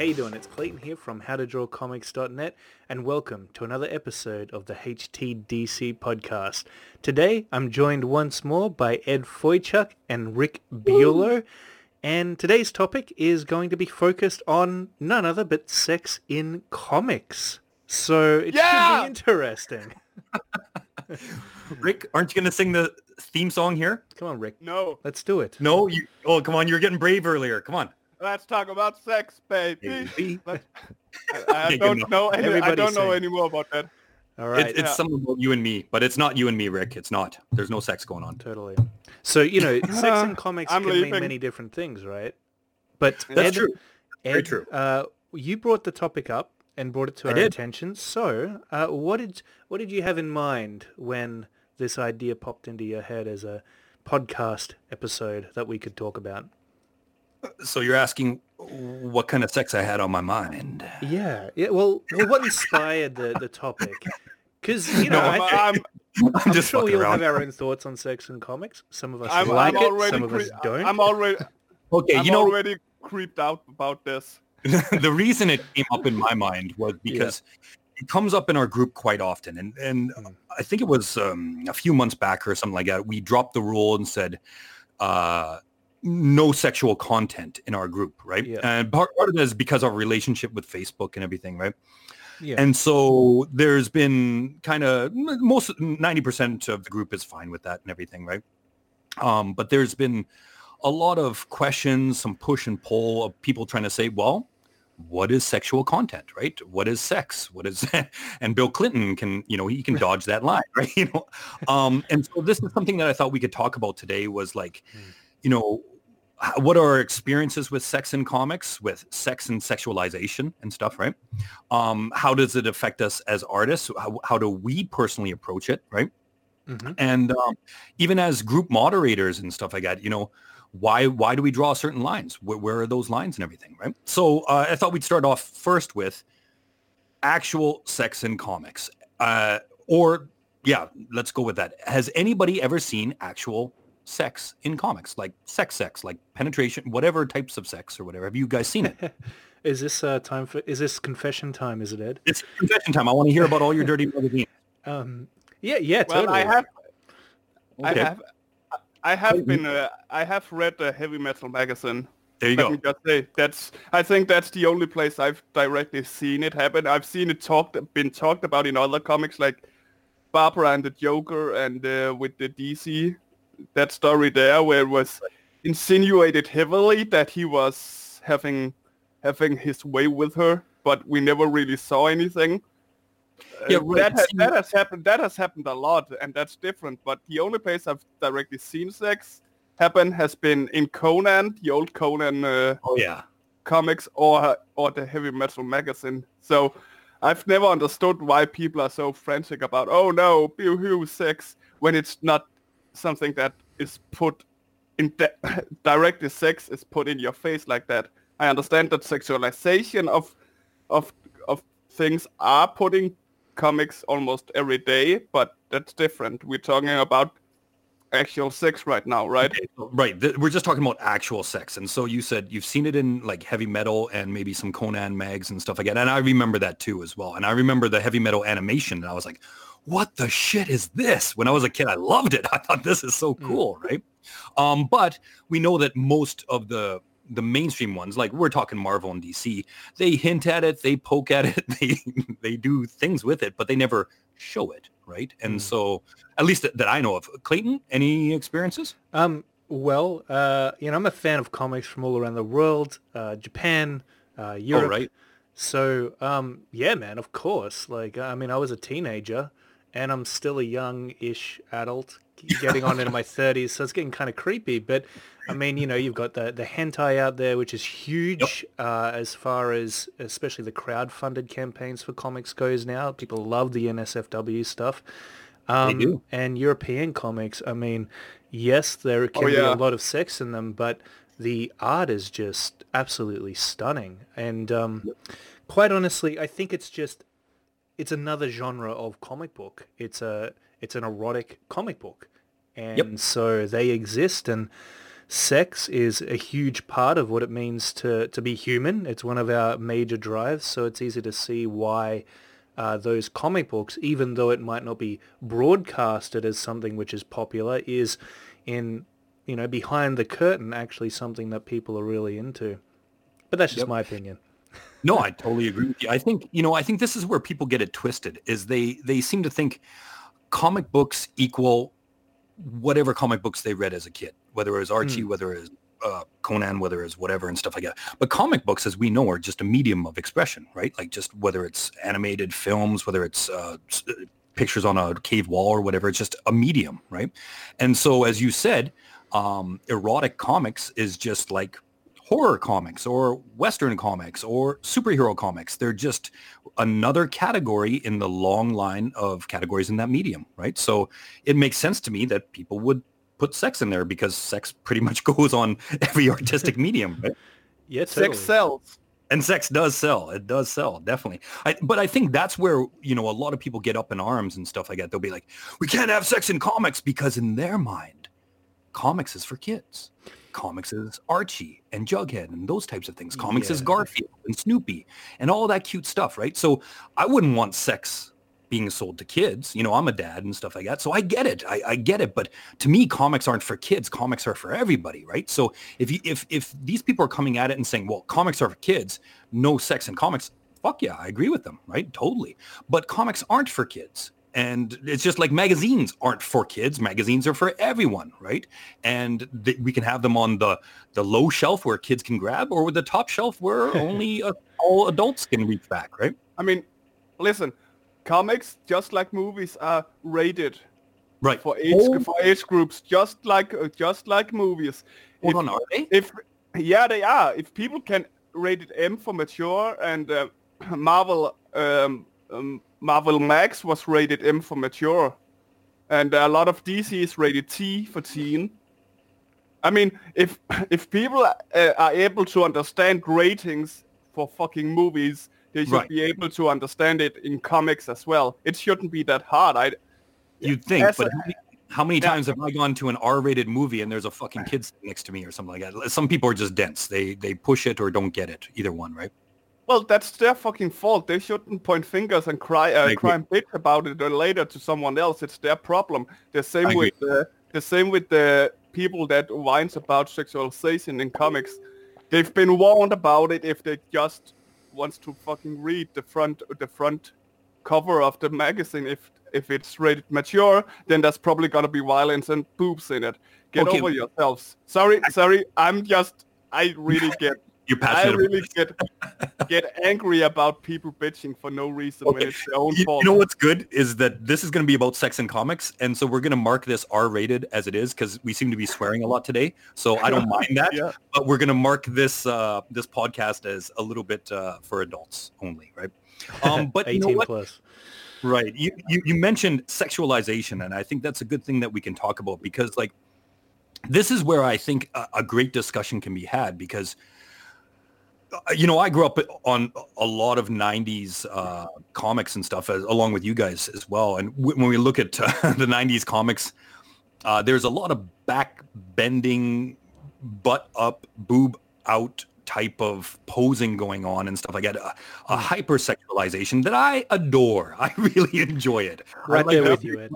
how you doing? It's Clayton here from howtodrawcomics.net and welcome to another episode of the HTDC podcast. Today I'm joined once more by Ed Foychuk and Rick Buelow and today's topic is going to be focused on none other but sex in comics. So it Yeah! should be interesting. Rick, aren't you going to sing the theme song here? Come on, Rick. No, Let's do it. No, you. Oh, come on, you were getting brave earlier. Come on. Let's talk about sex, baby. Baby. I, I don't know. Any, I don't know sing. any about that. All right. It's, it's Yeah. something about you and me, but it's not you and me, Rick. It's not. There's no sex going on. Totally. So, you know, sex in comics I'm can mean many different things, right? But That's Ed, true. Ed, Very true. Uh, you brought the topic up and brought it to I our did. attention. So, uh, what did what did you have in mind when this idea popped into your head as a podcast episode that we could talk about? So you're asking what kind of sex I had on my mind. Yeah. Yeah. Well, well what inspired the, the topic? Because you know, No, I, I'm, think- I'm, I'm I'm just sure we fucking all have around. our own thoughts on sex and comics. Some of us I'm, like I'm it, already. some of us don't. I'm already. Okay, I'm you know, already creeped out about this. the reason it came up in my mind was because it comes up in our group quite often. And, and Mm. I think it was um, a few months back or something like that. We dropped the rule and said, uh, no sexual content in our group, right? Yeah. And part, part of that is because of our relationship with Facebook and everything, right? yeah. And so there's been kind of most 90% of the group is fine with that and everything, right? Um, but there's been a lot of questions, some push and pull of people trying to say, well, what is sexual content, right? What is sex? What is and Bill Clinton can, you know, he can dodge that line, right? You know, um, and so this is something that I thought we could talk about today was like, Hmm. you know, what are our experiences with sex in comics, with sex and sexualization and stuff, right? Um, how does it affect us as artists? How, how do we personally approach it, right? Mhm. And um, even as group moderators and stuff like that, you know, why why do we draw certain lines? Where, where are those lines and everything, right? So uh, I thought we'd start off first with actual sex in comics, uh, or yeah, let's go with that. Has anybody ever seen actual sex in comics, like sex, sex, like penetration, whatever types of sex or whatever? Have you guys seen it? Is this uh, time for? Is this confession time? Is it Ed? it's confession time. I want to hear about all your dirty magazines. Um, yeah, yeah, Well, totally. I have. I Okay. have. I have been. Uh, I have read the heavy metal magazine. There you Let go. me just say that's. I think that's the only place I've directly seen it happen. I've seen it talked, been talked about in other comics like Barbara and the Joker, and uh, with the DC, that story there where it was insinuated heavily that he was having having his way with her, but we never really saw anything. Uh, Yeah, right. that, has, that has happened. That has happened a lot, and that's different. But the only place I've directly seen sex happen has been in Conan, the old Conan uh, Oh yeah. comics, or or the heavy metal magazine. So I've never understood why people are so frantic about oh no, pew sex when it's not something that is put in di- directly sex is put in your face like that. I understand that sexualization of of of things are putting comics almost every day, but that's different. We're talking about actual sex right now, right? Right. we're just talking about actual sex. And so you said you've seen it in like heavy metal and maybe some Conan mags and stuff like that. And I remember that too as well. And I remember the heavy metal animation and I was like, what the shit is this? When I was a kid, I loved it. I thought this is so cool, right? Um, but we know that most of the the mainstream ones, like we're talking Marvel and DC, they hint at it, they poke at it, they they do things with it, but they never show it, right? And Mm. so, at least that, that I know of, Clayton, any experiences? Um, well, uh, you know, I'm a fan of comics from all around the world, uh, Japan, uh, Europe. Oh, right. So, um, yeah, man, of course. Like, I mean, I was a teenager, and I'm still a young-ish adult, getting on into my 30s, so it's getting kind of creepy. But I mean, you know, you've got the the hentai out there, which is huge uh, as far as especially the crowd-funded campaigns for comics goes now. People love the NSFW stuff. Um, do. And European comics, I mean, yes, there can Oh, be a lot of sex in them, but the art is just absolutely stunning. And um, quite honestly, I think it's just it's another genre of comic book. It's a it's an erotic comic book, and Yep. so they exist. And sex is a huge part of what it means to, to be human. It's one of our major drives, so it's easy to see why uh, those comic books, even though it might not be broadcasted as something which is popular, is in you know behind the curtain actually something that people are really into. But that's just yep. my opinion. No, I totally agree with you. I think you know I think this is where people get it twisted. Is they they seem to think comic books equal whatever comic books they read as a kid, whether it was Archie, mm. whether it was uh, Conan, whether it's whatever and stuff like that. But comic books, as we know, are just a medium of expression, right? Like just whether it's animated films, whether it's uh, uh, pictures on a cave wall or whatever, it's just a medium, right? And so, as you said, um, erotic comics is just like horror comics or Western comics or superhero comics. They're just another category in the long line of categories in that medium, right? So it makes sense to me that people would put sex in there because sex pretty much goes on every artistic medium, right? Yeah, totally. sex sells. And sex does sell. It does sell, definitely. I, but I think that's where, you know, a lot of people get up in arms and stuff like that. They'll be like, we can't have sex in comics because in their mind, comics is for kids. Comics is Archie and Jughead and those types of things. Comics yeah. is Garfield and Snoopy and all that cute stuff, right? So I wouldn't want sex being sold to kids. You know, I'm a dad and stuff like that. So I get it. I, I, get it. But to me, comics aren't for kids. Comics are for everybody, right? So if you, if if these people are coming at it and saying, well, comics are for kids, no sex in comics, fuck yeah, I agree with them, right? Totally. But comics aren't for kids. And it's just like magazines aren't for kids. Magazines are for everyone, right? And th- we can have them on the, the low shelf where kids can grab or with the top shelf where only uh, all adults can reach back, right? I mean, listen, comics, just like movies, are rated right for age oh. for age groups, just like uh, just like movies. Hold if, on, are they? If yeah, they are. If people can rate it M for mature, and uh, Marvel um, um, Marvel Max was rated M for mature, and a lot of DC is rated T for teen. I mean, if if people uh, are able to understand ratings for fucking movies, they should right. be able to understand it in comics as well. It shouldn't be that hard. I you'd think, but a, how many, how many yeah. times have I gone to an R-rated movie and there's a fucking kid next to me or something like that? Some people are just dense. They they push it or don't get it. Either one, right? Well, that's their fucking fault. They shouldn't point fingers and cry uh, cry and bitch about it later to someone else. It's their problem. The same with the the same with the people that whines about sexualization in comics. They've been warned about it if they just wants to fucking read the front the front cover of the magazine if if it's rated mature then there's probably gonna be violence and boobs in it get okay. over yourselves sorry sorry i'm just i really get you're passionate. I really get get angry about people bitching for no reason okay. when it's their own you, fault. You know what's good is that this is going to be about sex and comics, and so we're going to mark this R-rated as it is because we seem to be swearing a lot today. So I don't mind that, yeah. but we're going to mark this uh, this podcast as a little bit uh, for adults only, right? Um, but 18 you know plus. Right. You, you you mentioned sexualization, and I think that's a good thing that we can talk about because like this is where I think a, a great discussion can be had because you know, I grew up on a lot of '90s uh, comics and stuff, as, along with you guys as well. And w- when we look at uh, the '90s comics, uh, there's a lot of back bending, butt up, boob out type of posing going on and stuff like that. A, a hmm. hypersexualization that I adore. I really enjoy it. Right I like there with you, Ed.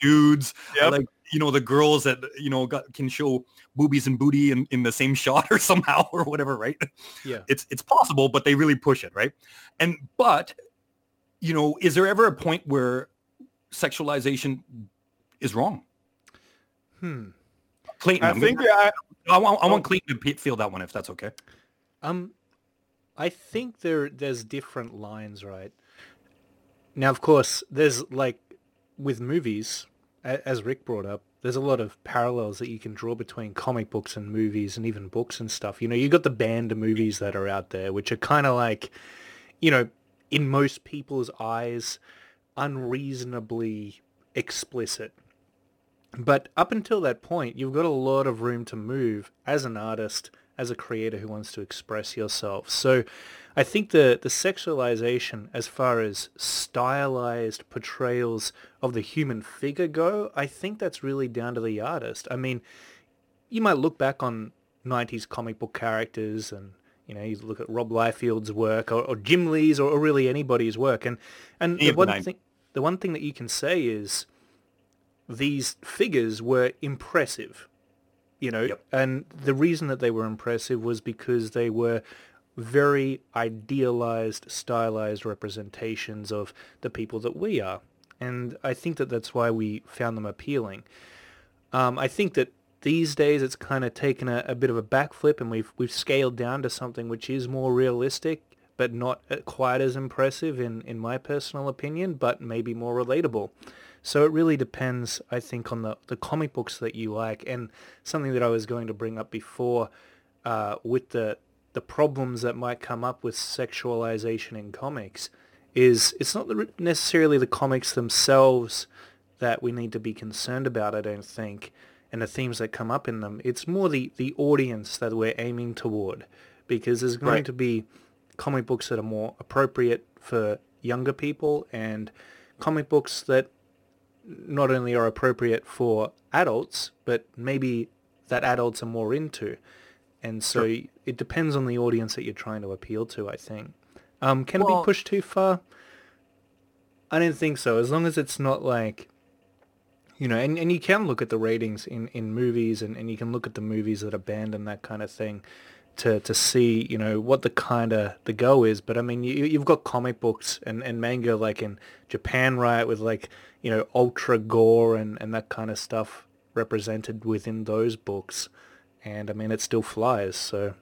Dudes, yep. I like you know the girls that you know got, can show boobies and booty in, in the same shot or somehow or whatever right? Yeah. It's it's possible but they really push it right? And but you know is there ever a point where sexualization is wrong? Hmm. Clayton i I'm think gonna, I, I, want, I want oh. clayton to feel that one if that's okay. Um i think there there's different lines right? Now of course there's like with movies as Rick brought up, there's a lot of parallels that you can draw between comic books and movies and even books and stuff. You know, you've got the banned movies that are out there, which are kind of like, you know, in most people's eyes, unreasonably explicit. But up until that point, you've got a lot of room to move as an artist, as a creator who wants to express yourself. So I think the, the sexualization as far as stylized portrayals of the human figure go, I think that's really down to the artist. I mean, you might look back on 90s comic book characters and you know you look at Rob Liefeld's work or, or Jim Lee's or, or, really anybody's work and and the one thing the one thing that you can say is these figures were impressive you know yep. and the reason that they were impressive was because they were very idealized stylized representations of the people that we are and i think that that's why we found them appealing um, i think that these days it's kind of taken a, a bit of a backflip and we've we've scaled down to something which is more realistic but not uh, quite as impressive in, in my personal opinion, but maybe more relatable. So it really depends, I think, on the, the comic books that you like. And something that I was going to bring up before uh, with the, the problems that might come up with sexualization in comics is it's not necessarily the comics themselves that we need to be concerned about, I don't think, and the themes that come up in them. It's more the, the audience that we're aiming toward because there's going right. to be comic books that are more appropriate for younger people and comic books that not only are appropriate for adults, but maybe that adults are more into. And so sure. it depends on the audience that you're trying to appeal to, I think. Um, can well, it be pushed too far? I don't think so. As long as it's not like, you know, and, and you can look at the ratings in, in movies and, and you can look at the movies that are banned and that kind of thing to to see you know what the kind of the go is but i mean you, you've got comic books and, and manga like in japan right with like you know ultra gore and and that kind of stuff represented within those books. And i mean it still flies so.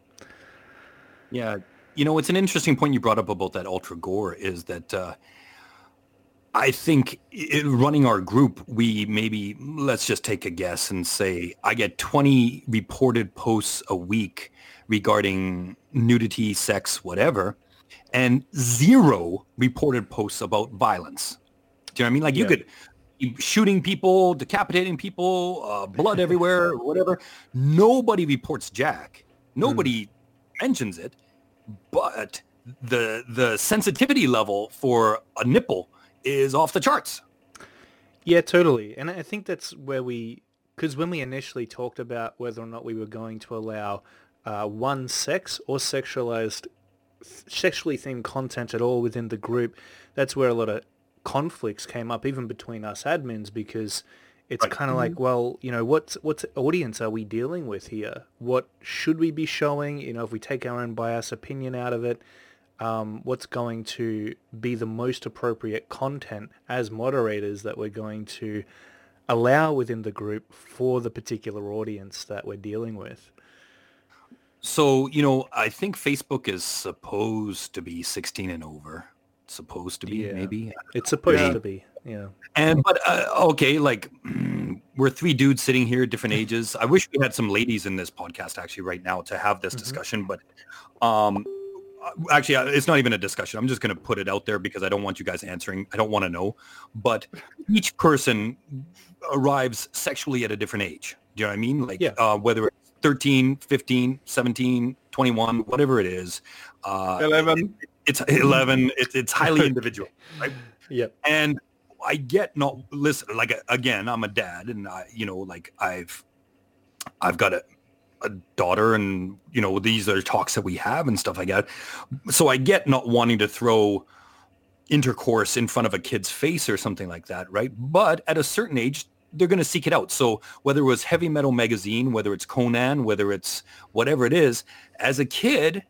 Yeah. You know it's an interesting point you brought up about that ultra gore is that uh I think it, running our group, we maybe let's just take a guess and say I get 20 reported posts a week regarding nudity, sex, whatever, and zero reported posts about violence. Do you know what I mean? Like yeah. you could shooting people, decapitating people, uh, blood everywhere, whatever. Nobody reports Jack. Nobody mm. mentions it, but the the sensitivity level for a nipple is off the charts. Yeah, totally. And I think that's where we, because when we initially talked about whether or not we were going to allow uh, one sex or sexualized, sexually themed content at all within the group, that's where a lot of conflicts came up, even between us admins, because it's right. kind of mm-hmm. like, well, you know, what's what audience are we dealing with here? What should we be showing? You know, if we take our own bias opinion out of it, um, what's going to be the most appropriate content as moderators that we're going to allow within the group for the particular audience that we're dealing with. So, you know, I think Facebook is supposed to be 16 and over. Supposed to be, yeah. maybe. It's supposed yeah. to be, yeah. And, but, uh, okay, like, we're three dudes sitting here, at different ages. I wish we had some ladies in this podcast actually right now to have this mm-hmm. discussion, but, um, actually, uh, it's not even a discussion. I'm just going to put it out there because I don't want you guys answering. I don't want to know. But each person arrives sexually at a different age. Do you know what I mean? Like, yeah. uh, whether it's 13, 15, 17, 21, whatever it is. Uh, 11. It, it's 11. It, it's highly individual. Right? Yeah. And I get not listen, like, again, I'm a dad and I, you know, like I've, I've got a, a daughter and, you know, these are talks that we have and stuff like that. So I get not wanting to throw intercourse in front of a kid's face or something like that. Right. But at a certain age, they're going to seek it out. So whether it was Heavy Metal Magazine, whether it's Conan, whether it's whatever it is, as a kid,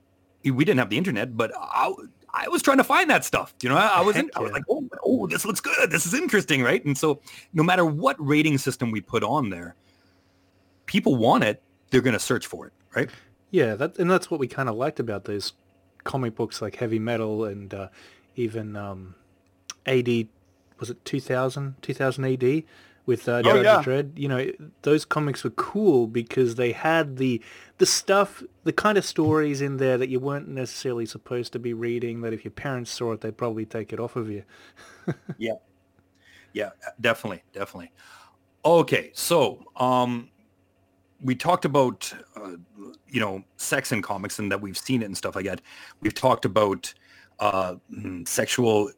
we didn't have the internet, but I, I was trying to find that stuff. You know, I, I was in, I was like, oh, oh, this looks good. This is interesting, right? And so no matter what rating system we put on there, people want it. They're going to search for it, right? Yeah, that and that's what we kind of liked about those comic books like Heavy Metal and uh, even um, AD was it 2000 2000 AD with uh, oh, yeah. Dredd. You know, those comics were cool because they had the the stuff, the kind of stories in there that you weren't necessarily supposed to be reading. That if your parents saw it, they'd probably take it off of you. yeah, yeah, definitely, definitely. Okay, so um, we talked about uh, you know sex in comics and that we've seen it and stuff like that. We've talked about uh, mm, sexual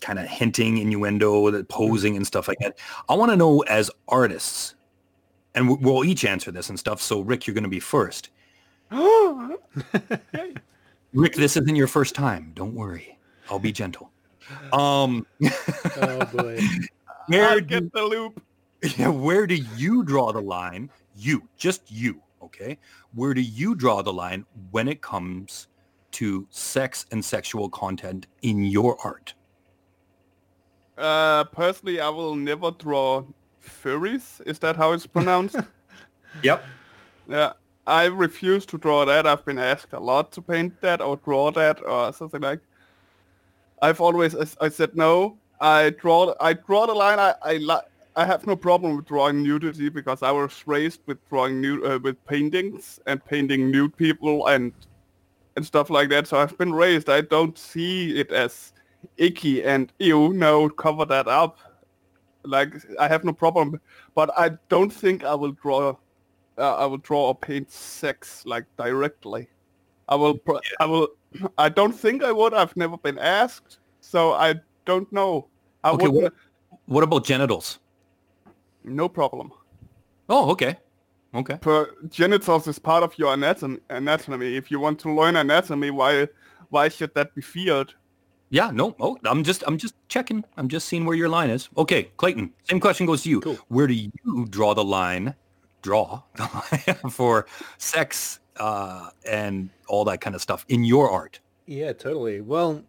kind of hinting, innuendo, posing and stuff like that. I want to know as artists, and we- we'll each answer this and stuff. So Rick, you're going to be first. Rick, this isn't your first time. Don't worry. I'll be gentle. Um, Oh boy. where I get the loop. yeah, where do you draw the line? You, just you, okay? Where do you draw the line when it comes to sex and sexual content in your art? Uh, personally, I will never draw furries. Is that how it's pronounced? Yep. yeah. I refuse to draw that. I've been asked a lot to paint that or draw that or something like. I've always I, I said no. I draw I draw the line. I I li- I have no problem with drawing nudity because I was raised with drawing nude uh, with paintings and painting nude people and and stuff like that. So I've been raised. I don't see it as icky and ew. No, cover that up. Like I have no problem, but I don't think I will draw. Uh, I will draw or paint sex like directly. I will. Pro- I will. I don't think I would. I've never been asked, so I don't know. I Okay, what, what about genitals? No problem. Oh, okay. Okay. Per genitals is part of your anatomy. Anatomy. If you want to learn anatomy, why why should that be feared? Yeah, no. Oh, I'm just I'm just checking. I'm just seeing where your line is. Okay, Clayton, same question goes to you. Cool. Where do you draw the line? Draw the line for sex uh, and all that kind of stuff in your art. Yeah, totally. Well,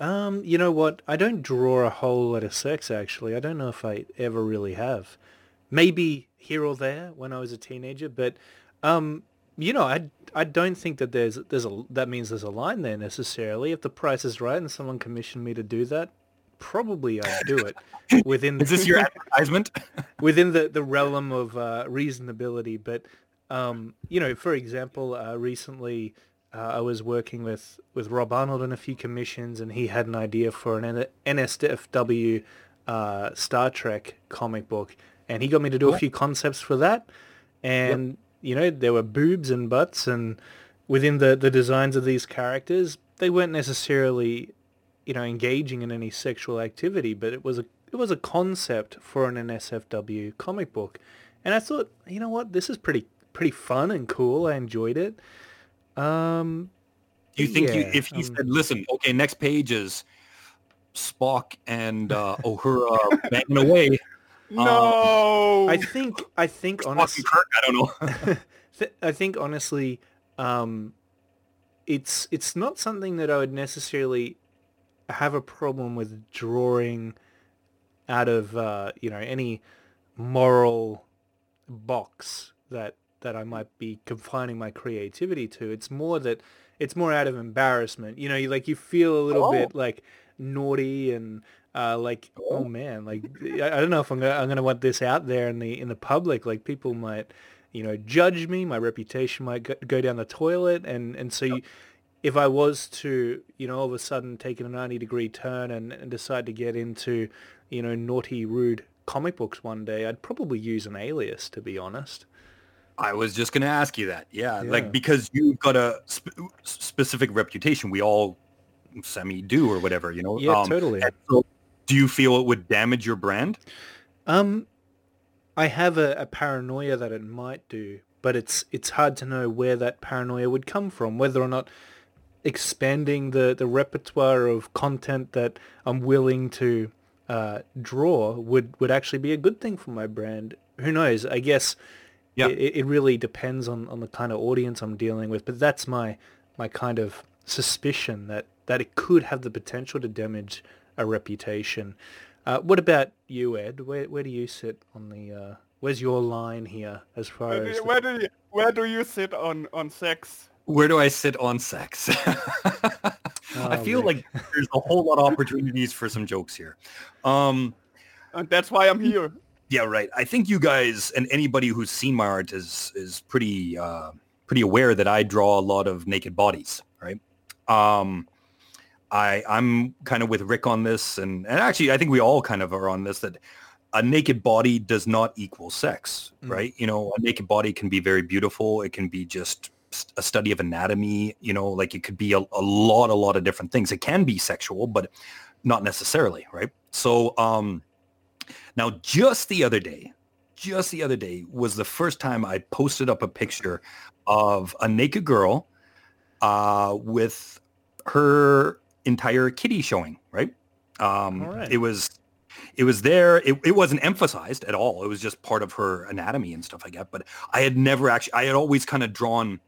um, you know what? I don't draw a whole lot of sex actually. I don't know if I ever really have. Maybe here or there when I was a teenager, but um, you know, I I don't think that there's there's a that means there's a line there necessarily. If the price is right and someone commissioned me to do that, probably I'd do it within Is this your advertisement? within the, the realm of uh, reasonability. But um, you know, for example, uh, recently uh, I was working with, with Rob Arnold on a few commissions, and he had an idea for an N- NSFW uh, Star Trek comic book, and he got me to do a few concepts for that. And you know, there were boobs and butts, and within the, the designs of these characters, they weren't necessarily you know, engaging in any sexual activity, but it was a it was a concept for an NSFW comic book, and I thought, you know what, this is pretty pretty fun and cool. I enjoyed it. Um, Do you think you, if he um, said, listen, okay, next page is Spock and uh, Uhura banging away. No. I think I think honestly, Kirk, I don't know. I think honestly, um, it's it's not something that I would necessarily have a problem with drawing out of uh, you know any moral box that that I might be confining my creativity to. It's more that it's more out of embarrassment. You know, you like you feel a little Oh. bit like naughty and uh, like oh man, like I, don't know if I'm gonna I'm gonna want this out there in the in the public. Like people might you know judge me. My reputation might go, go down the toilet, and and so you, if I was to, you know, all of a sudden take a 90 degree turn and, and decide to get into, you know, naughty, rude comic books one day, I'd probably use an alias, to be honest. I was just going to ask you that. Yeah, Yeah. like because you've got a sp- specific reputation. We all semi do or whatever, you know. Yeah, Um, totally. so do you feel it would damage your brand? Um, I have a, a paranoia that it might do, but it's it's hard to know where that paranoia would come from, whether or not expanding the, the repertoire of content that I'm willing to uh, draw would, would actually be a good thing for my brand. Who knows? I guess Yeah. it, it really depends on, on the kind of audience I'm dealing with, but that's my my kind of suspicion that, that it could have the potential to damage a reputation. Uh, what about you, Ed? Where where do you sit on the? Uh, where's your line here as far Where as? do, the- where do you where do you sit on on sex? Where do I sit on sex? I Oh, feel Rick. like there's a whole lot of opportunities for some jokes here. Um, And that's why I'm here. yeah, right. I think you guys and anybody who's seen my art is is pretty uh, pretty aware that I draw a lot of naked bodies, right? Um, I I'm kind of with Rick on this, and and actually I think we all kind of are on this that a naked body does not equal sex, Mm. right? You know, a naked body can be very beautiful. It can be just a study of anatomy. You know, like it could be a, a lot, a lot of different things. It can be sexual, but not necessarily, right? So um, now, just the other day, just the other day was the first time I posted up a picture of a naked girl uh, with her entire kitty showing, right? Um, right. It was it was there. It, it wasn't emphasized at all. It was just part of her anatomy and stuff like that. But I had never actually, I had always kind of drawn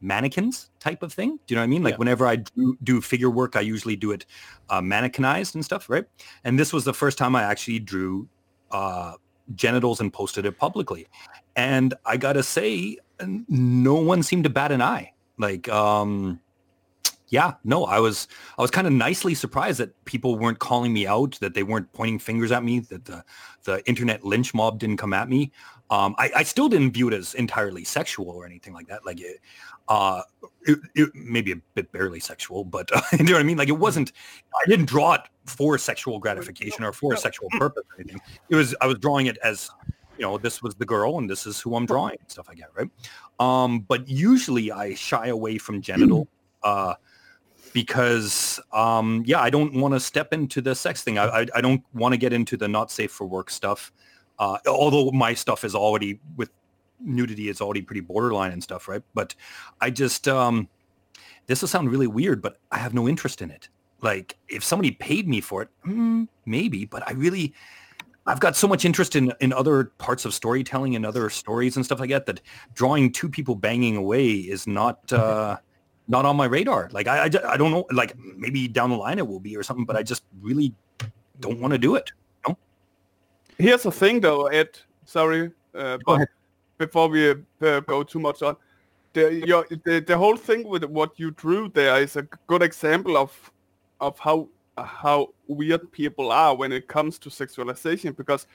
mannequins type of thing. Do you know what I mean? Like Yeah. whenever I do, do figure work, I usually do it uh, mannequinized and stuff, right? And this was the first time I actually drew uh, genitals and posted it publicly. And I gotta say, no one seemed to bat an eye. Like, um, yeah, no, I was I was kind of nicely surprised that people weren't calling me out, that they weren't pointing fingers at me, that the the internet lynch mob didn't come at me. Um, I, I still didn't view it as entirely sexual or anything like that. Like it, uh, it, it maybe a bit barely sexual, but you know what I mean. Like it wasn't. I didn't draw it for sexual gratification or for a sexual purpose or anything. It was I was drawing it as you know this was the girl and this is who I'm drawing and stuff like that, right? Um, but usually I shy away from genital. Uh, because um, yeah, I don't want to step into the sex thing. I, I, I don't want to get into the not safe for work stuff. Uh, although my stuff is already with nudity is already pretty borderline and stuff, right? But I just um, this will sound really weird, but I have no interest in it. Like if somebody paid me for it, mm, maybe, but I really I've got so much interest in in other parts of storytelling and other stories and stuff like that that drawing two people banging away is not uh, not on my radar. Like I, I, I don't know. Like maybe down the line it will be or something, but I just really don't want to do it. No? Here's the thing, though, Ed. Sorry, uh, but before we uh, go too much on, the, your, the the whole thing with what you drew there is a good example of of how how weird people are when it comes to sexualization. Because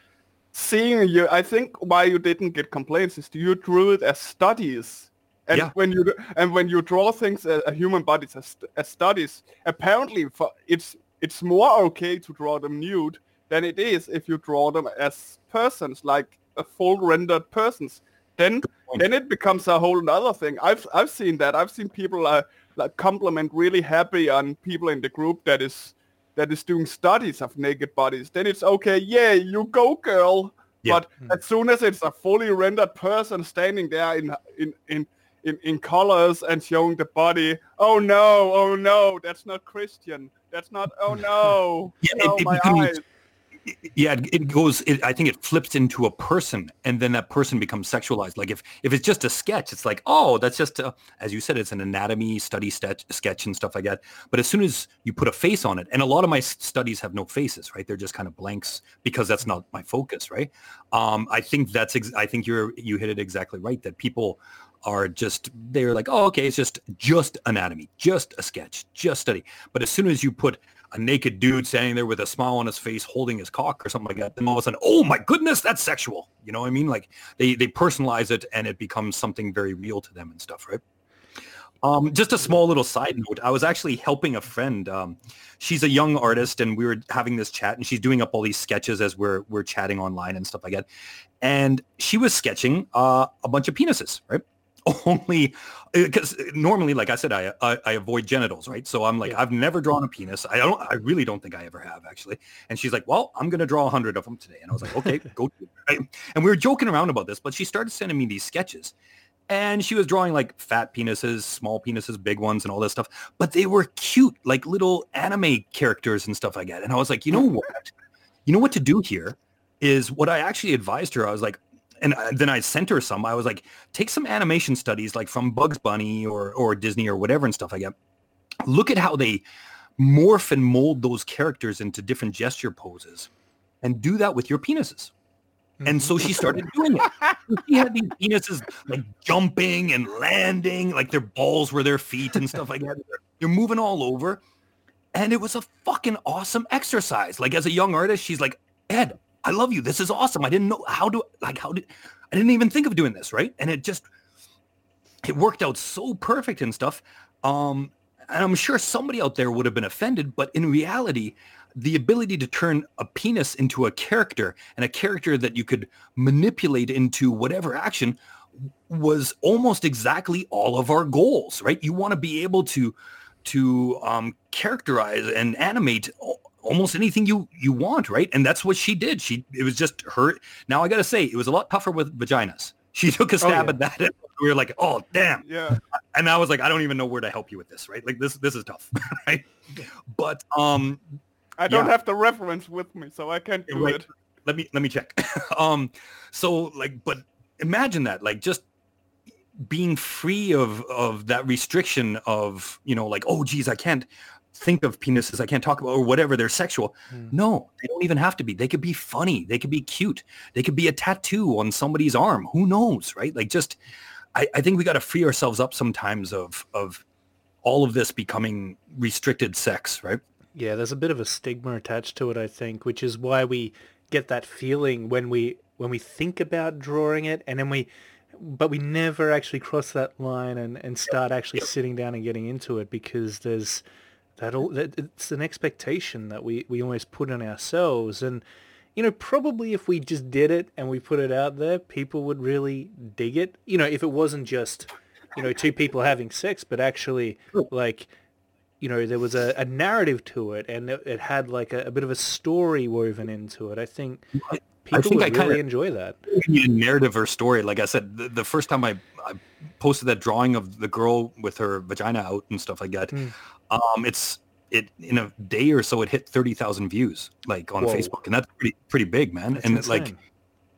seeing you, I think why you didn't get complaints is you drew it as studies. And Yeah. when you and when you draw things as a human bodies as, as studies, apparently for, it's it's more okay to draw them nude than it is if you draw them as persons, like a full rendered persons. Then then it becomes a whole other thing. I've I've seen that. I've seen people uh, like compliment really happy on people in the group that is that is doing studies of naked bodies. Then it's okay. Yeah, you go, girl. Yeah. But as soon as it's a fully rendered person standing there in in in in, in colors and showing the body, oh no, oh no, that's not Christian. That's not. Oh no. Yeah, it- oh, it my becomes- eyes. yeah it- it goes it, i think it flips into a person and then that person becomes sexualized like if if it's just a sketch it's like oh that's just a, as you said it's an anatomy study sketch, sketch and stuff like that but as soon as you put a face on it and a lot of my studies have no faces right they're just kind of blanks because that's not my focus right um i think that's ex- i think you're you hit it exactly right that people are just they're like oh okay it's just just anatomy just a sketch just study but as soon as you put a naked dude standing there with a smile on his face holding his cock or something like that then all of a sudden oh my goodness that's sexual you know what i mean like they they personalize it and it becomes something very real to them and stuff right um, just a small little side note. I was actually helping a friend. Um, she's a young artist, and we were having this chat, and she's doing up all these sketches as we're we're chatting online and stuff like that. And she was sketching uh, a bunch of penises, right? Only uh, because uh, normally, like I said, I, I I avoid genitals, right? So I'm like, Yeah. I've never drawn a penis. I don't. I really don't think I ever have actually. And she's like, well, I'm gonna draw a hundred of them today. And I was like, okay, go. Right? And we were joking around about this, but she started sending me these sketches and she was drawing like fat penises, small penises, big ones, and all this stuff. But they were cute, like little anime characters and stuff like that. And I was like, you know what? You know what to do here is what I actually advised her. I was like, and uh, then I sent her some. I was like, take some animation studies, like from Bugs Bunny or or Disney or whatever and stuff like that. Look at how they morph and mold those characters into different gesture poses, and do that with your penises. And so she started mm-hmm. doing it. She had these penises like jumping and landing, like their balls were their feet and stuff like that. They're moving all over. And it was a fucking awesome exercise. Like as a young artist, she's like, Ed, I love you. This is awesome. I didn't know how to like how did I didn't even think of doing this, right? And it just it worked out so perfect and stuff. Um, and I'm sure somebody out there would have been offended, but in reality, the ability to turn a penis into a character and a character that you could manipulate into whatever action was almost exactly all of our goals, right? You want to be able to to um, characterize and animate almost anything you you want, right? And that's what she did. She it was just her. Now I got to say, it was a lot tougher with vaginas. She took a stab yeah. at that. We were like, oh damn. Yeah. And I was like, I don't even know where to help you with this, right? Like this this is tough, right? But um, I don't Yeah. have the reference with me, so I can't do Right. it. let me let me check. um, so like, but imagine that, like, just being free of of that restriction of you know, like, oh, geez, I can't think of penises, I can't talk about or whatever. They're sexual. Hmm. No, they don't even have to be. They could be funny. They could be cute. They could be a tattoo on somebody's arm. Who knows, right? Like, just I, I think we got to free ourselves up sometimes of of all of this becoming restricted sex, right? Yeah, there's a bit of a stigma attached to it, I think, which is why we get that feeling when we when we think about drawing it, and then we, but we never actually cross that line and, and start actually sitting down and getting into it because there's that all that it's an expectation that we we almost put on ourselves, and you know probably if we just did it and we put it out there, people would really dig it. You know, if it wasn't just you know two people having sex, but actually like you know, there was a, a narrative to it and it, it had like a, a bit of a story woven into it. I think people think would I really enjoy that. narrative or story. Like I said, the, the first time I, I posted that drawing of the girl with her vagina out and stuff like that, Mm. um, it's it in a day or so it hit thirty thousand views like on Whoa. Facebook, and that's pretty pretty big, man. That's and it, like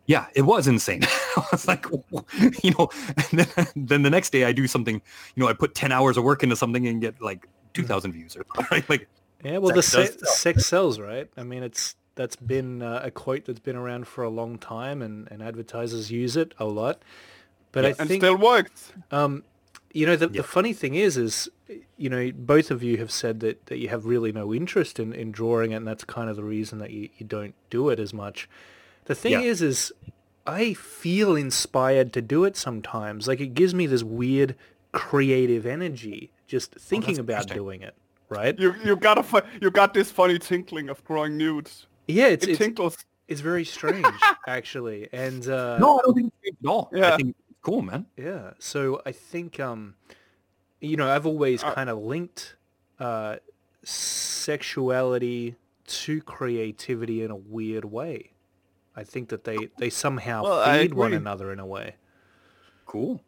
yeah, it was insane. I was like, you know, and then, then the next day I do something, you know, I put ten hours of work into something and get like two thousand views or right? like yeah, well, the sex se- sex sells, right? I mean, it's that's been uh, a quote that's been around for a long time, and, and advertisers use it a lot. But I And think still works. Um, you know, the, Yeah. the funny thing is, is you know, both of you have said that, that you have really no interest in, in drawing, it, and that's kind of the reason that you, you don't do it as much. The thing Yeah. is, is I feel inspired to do it sometimes. Like it gives me this weird creative energy just thinking about doing it. Right? You you got a you got this funny tinkling of drawing nudes. Yeah, it's It it's, tinkles. it's very strange actually, and uh, no, I don't think it's great at all. Yeah. I think it's cool, man. Yeah. So I think um you know, I've always Uh, kind of linked uh sexuality to creativity in a weird way. I think that they they somehow Well, feed one another in a way. Cool.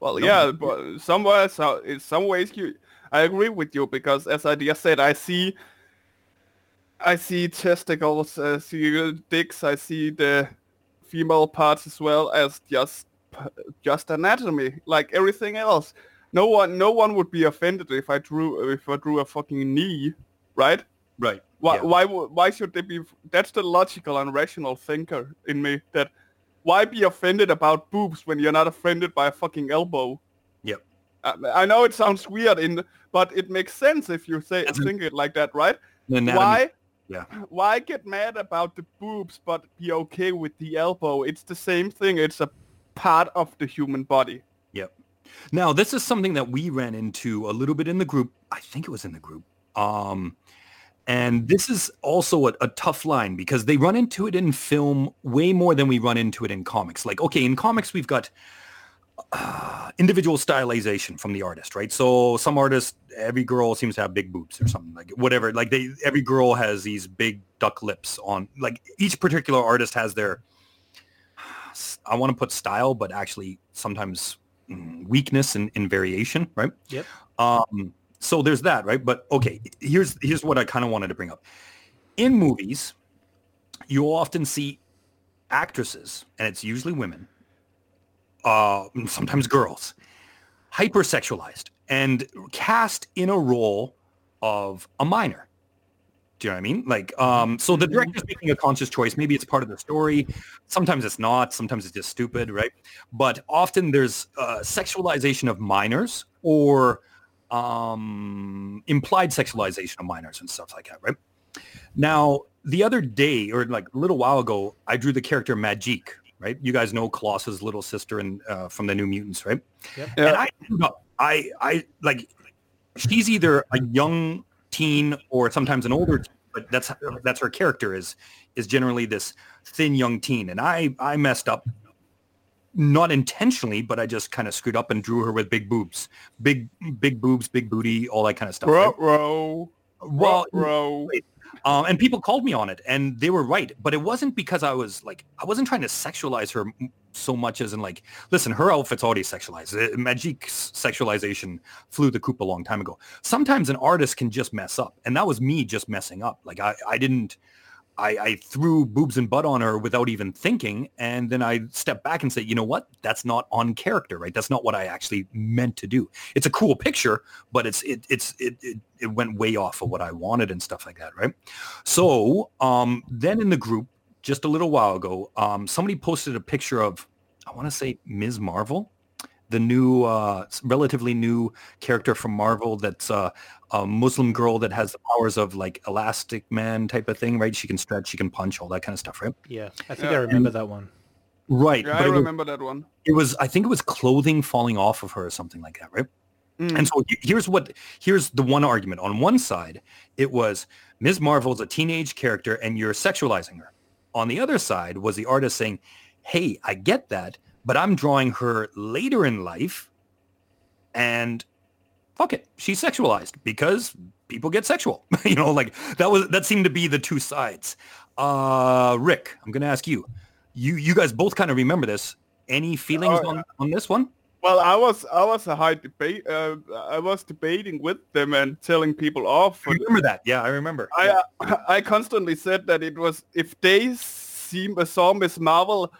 Well, No, yeah, but somewhere, so in some ways, you, I agree with you because, as I just said, I see, I see testicles, I see dicks, I see the female parts as well as just, p- just anatomy, like everything else. No one, no one would be offended if I drew, if I drew a fucking knee, right? Right. Why, Yeah. why, why should they be? That's the logical and rational thinker in me. That why be offended about boobs when you're not offended by a fucking elbow? Yep. I, I know it sounds weird, in but it makes sense if you say think it like that, right? Why? yeah. Why get mad about the boobs but be okay with the elbow? It's the same thing. It's a part of the human body. Yep. Now, this is something that we ran into a little bit in the group. I think it was in the group. Um, and this is also a, a tough line because they run into it in film way more than we run into it in comics. Like, okay, in comics, we've got uh, individual stylization from the artist, right? So some artists, every girl seems to have big boobs or something like whatever. Like they, every girl has these big duck lips on. Like each particular artist has their. I want to put style, but actually sometimes mm, weakness in, in variation, right? Yep. Um, so there's that, right? But okay, here's here's what I kind of wanted to bring up. In movies, you'll often see actresses, and it's usually women, uh, sometimes girls, hypersexualized and cast in a role of a minor. Do you know what I mean? Like, um, so the director's making a conscious choice. Maybe it's part of the story. Sometimes it's not. Sometimes it's just stupid, right? But often there's uh, sexualization of minors or um, implied sexualization of minors and stuff like that, right? Now, the other day, or like a little while ago, I drew the character Magik, right? You guys know Colossus' little sister and uh, from the New Mutants, right? Yep. Yeah. And I, I, I like, she's either a young teen or sometimes an older, teen, but that's that's her character is is generally this thin young teen, and I I messed up. Not intentionally, but I just kind of screwed up and drew her with big boobs, big big boobs, big booty, all that kind of stuff. right? Bro, Well, bro. Um, and people called me on it, and they were right. But it wasn't because I was like, I wasn't trying to sexualize her so much as in like, listen, her outfit's already sexualized. Uh, Magik's sexualization flew the coop a long time ago. Sometimes an artist can just mess up, and that was me just messing up. Like I, I didn't. I, I threw boobs and butt on her without even thinking, and then I stepped back and said, you know what? That's not on character, right? That's not what I actually meant to do. It's a cool picture, but it's it it's it it, it went way off of what I wanted and stuff like that, right? So um, then in the group, just a little while ago, um, somebody posted a picture of I want to say Ms. Marvel, the new, uh, relatively new character from Marvel that's uh, a Muslim girl that has the powers of like Elastic Man type of thing, right? She can stretch, she can punch, all that kind of stuff, right? Yeah, I think Yeah. I remember that one. Right. Yeah, but I it was- remember that one. it was i think it was clothing falling off of her or something like that right Mm. and so here's what here's the one argument on one side it was ms marvel's a teenage character and you're sexualizing her on the other side was the artist saying hey i get that but i'm drawing her later in life and fuck it she's sexualized because people get sexual you know like that was that seemed to be the two sides. Uh rick i'm gonna ask you you you guys both kind of remember this. Any feelings Oh, on on this one? Well, I was I was a high debate. Uh, I was debating with them and telling people off. I remember that. Yeah i remember. I uh, I constantly said that it was if they see saw Miss Marvel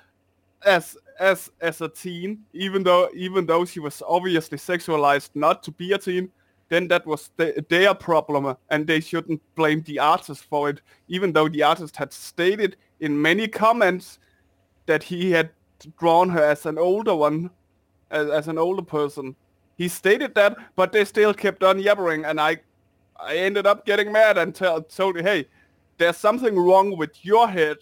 as as as a teen, even though even though she was obviously sexualized not to be a teen, then that was the, their problem, and they shouldn't blame the artist for it. Even though the artist had stated in many comments that he had drawn her as an older one, as, as an older person. He stated that, but they still kept on yabbering, and I I ended up getting mad and tell, told you, hey, there's something wrong with your head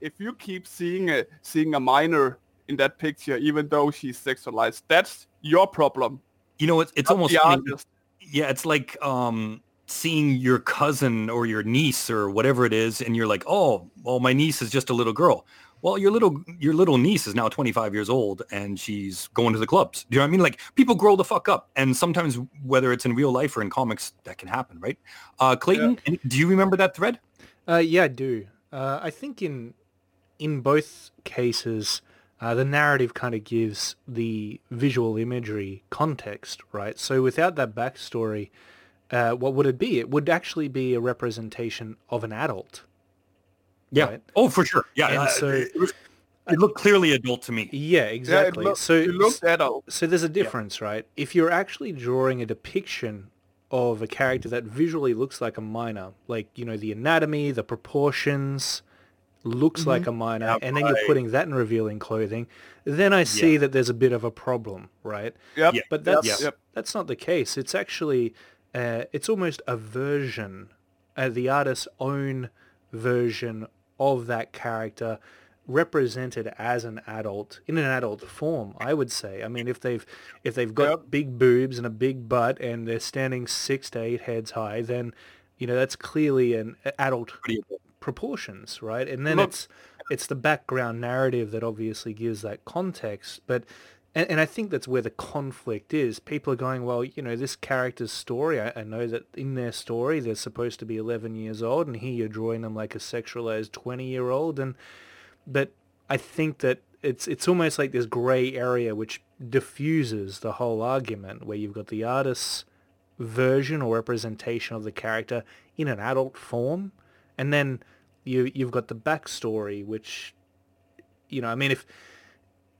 if you keep seeing a, seeing a minor in that picture, even though she's sexualized. That's your problem. you know it's, it's not almost funny. yeah it's like um seeing your cousin or your niece or whatever it is and you're like oh well my niece is just a little girl well your little your little niece is now 25 years old and she's going to the clubs do you know what i mean like people grow the fuck up and sometimes whether it's in real life or in comics that can happen right uh clayton any- do you remember that thread Uh, yeah, I do. Uh, I think in in both cases, uh, the narrative kind of gives the visual imagery context, right? So without that backstory, uh, what would it be? It would actually be a representation of an adult. yeah Right. oh for sure yeah And uh, so- it, was- it looked clearly adult to me Yeah, exactly. Yeah, it, look, so it looked adult. So there's a difference, right? If you're actually drawing a depiction of a character that visually looks like a minor, like, you know, the anatomy, the proportions, looks like a minor, Yeah, and then you're putting that in revealing clothing, then I see that there's a bit of a problem, right? Yep. Yeah. But that's yep. that's not the case. It's actually uh, it's almost a version, uh, the artist's own version of that character represented as an adult in an adult form i would say i mean if they've if they've got Yep. big boobs and a big butt and they're standing six to eight heads high then you know that's clearly an adult Pretty adult. Proportions, right? And then Look- it's it's the background narrative that obviously gives that context. But and, and I think that's where the conflict is. People are going, well, you know, this character's story. I, I know that in their story they're supposed to be 11 years old, and here you're drawing them like a sexualized 20 year old. And but I think that it's it's almost like this gray area which diffuses the whole argument, where you've got the artist's version or representation of the character in an adult form, and then you you've got the backstory, which you know, I mean, if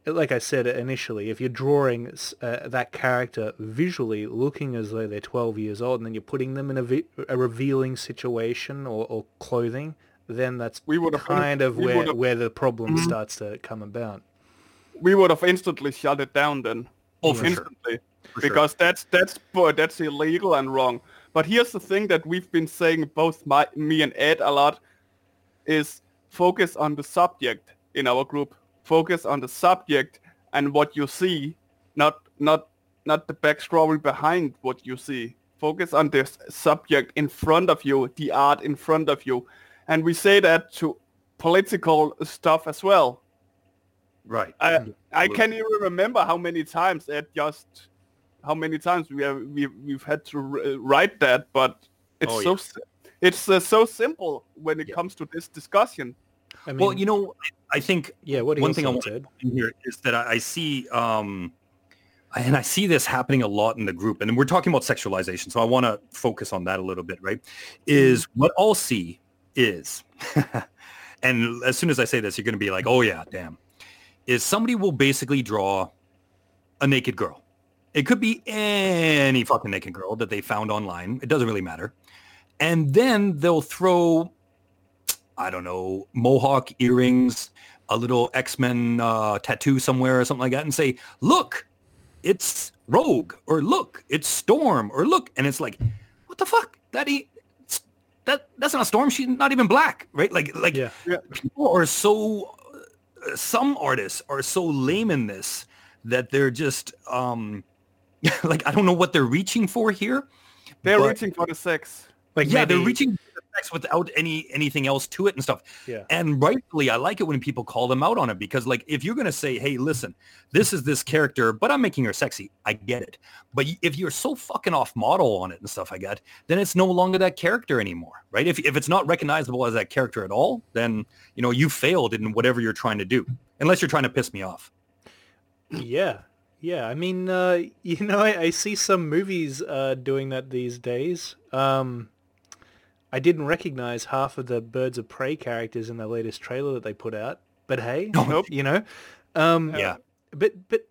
like I said initially, if you're drawing uh, that character visually looking as though they're 12 years old, and then you're putting them in a, vi- a revealing situation or, or clothing, then that's We would have kind of we where would have- where the problem starts to come about. we would have instantly shut it down then. Oh, for sure. instantly. Sure. because that's that's but that's illegal and wrong. But here's the thing that we've been saying both my, me and Ed a lot is focus on the subject in our group. Focus on the subject and what you see, not not not the backstory behind what you see. Focus on the subject in front of you, the art in front of you. And we say that to political stuff as well. right I mm-hmm. I can't even remember how many times Ed just how many times we have we we've had to r- write that, but it's Oh, so yeah. S- it's uh, so simple when it Yeah. comes to this discussion. I mean, well, you know, I think yeah. What one thing I thoughts, want Ed? in here is that I, I see, um, and I see this happening a lot in the group, and we're talking about sexualization, so I want to focus on that a little bit, right? Is what I'll see is, and as soon as I say this, you're going to be like, oh yeah, damn, is somebody will basically draw a naked girl. It could be any fucking naked girl that they found online. It doesn't really matter. And then they'll throw, I don't know, mohawk earrings, a little X-Men uh, tattoo somewhere or something like that and say, look, it's Rogue or look, it's Storm or look. And it's like, what the fuck? That ain't, that, that's not Storm. She's not even black, right? Like, like Yeah. people are so, uh, some artists are so lame in this that they're just, um, like, I don't know what they're reaching for here. They're but- reaching for the sex. Like yeah, maybe, they're reaching without any anything else to it and stuff. Yeah. And rightfully, I like it when people call them out on it because, like, if you're gonna say, "Hey, listen, this is this character, but I'm making her sexy," I get it. But if you're so fucking off model on it and stuff, I get, then it's no longer that character anymore, right? If if it's not recognizable as that character at all, then you know you failed in whatever you're trying to do, unless you're trying to piss me off. Yeah. Yeah. I mean, uh, you know, I, I see some movies uh, doing that these days. Um, I didn't recognize half of the Birds of Prey characters in the latest trailer that they put out. But hey, Nope. you know, um, Yeah. but but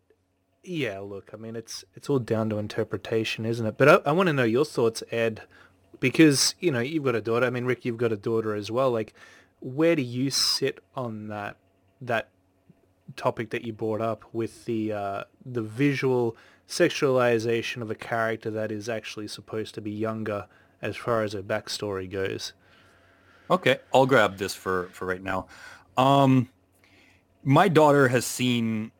yeah, look, I mean, it's it's all down to interpretation, isn't it? But I, I want to know your thoughts, Ed, because you know you've got a daughter. I mean, Rick, you've got a daughter as well. Like, where do you sit on that that topic that you brought up with the uh, the visual sexualization of a character that is actually supposed to be younger as far as her backstory goes? Okay, I'll grab this for for right now. Um, my daughter has seen.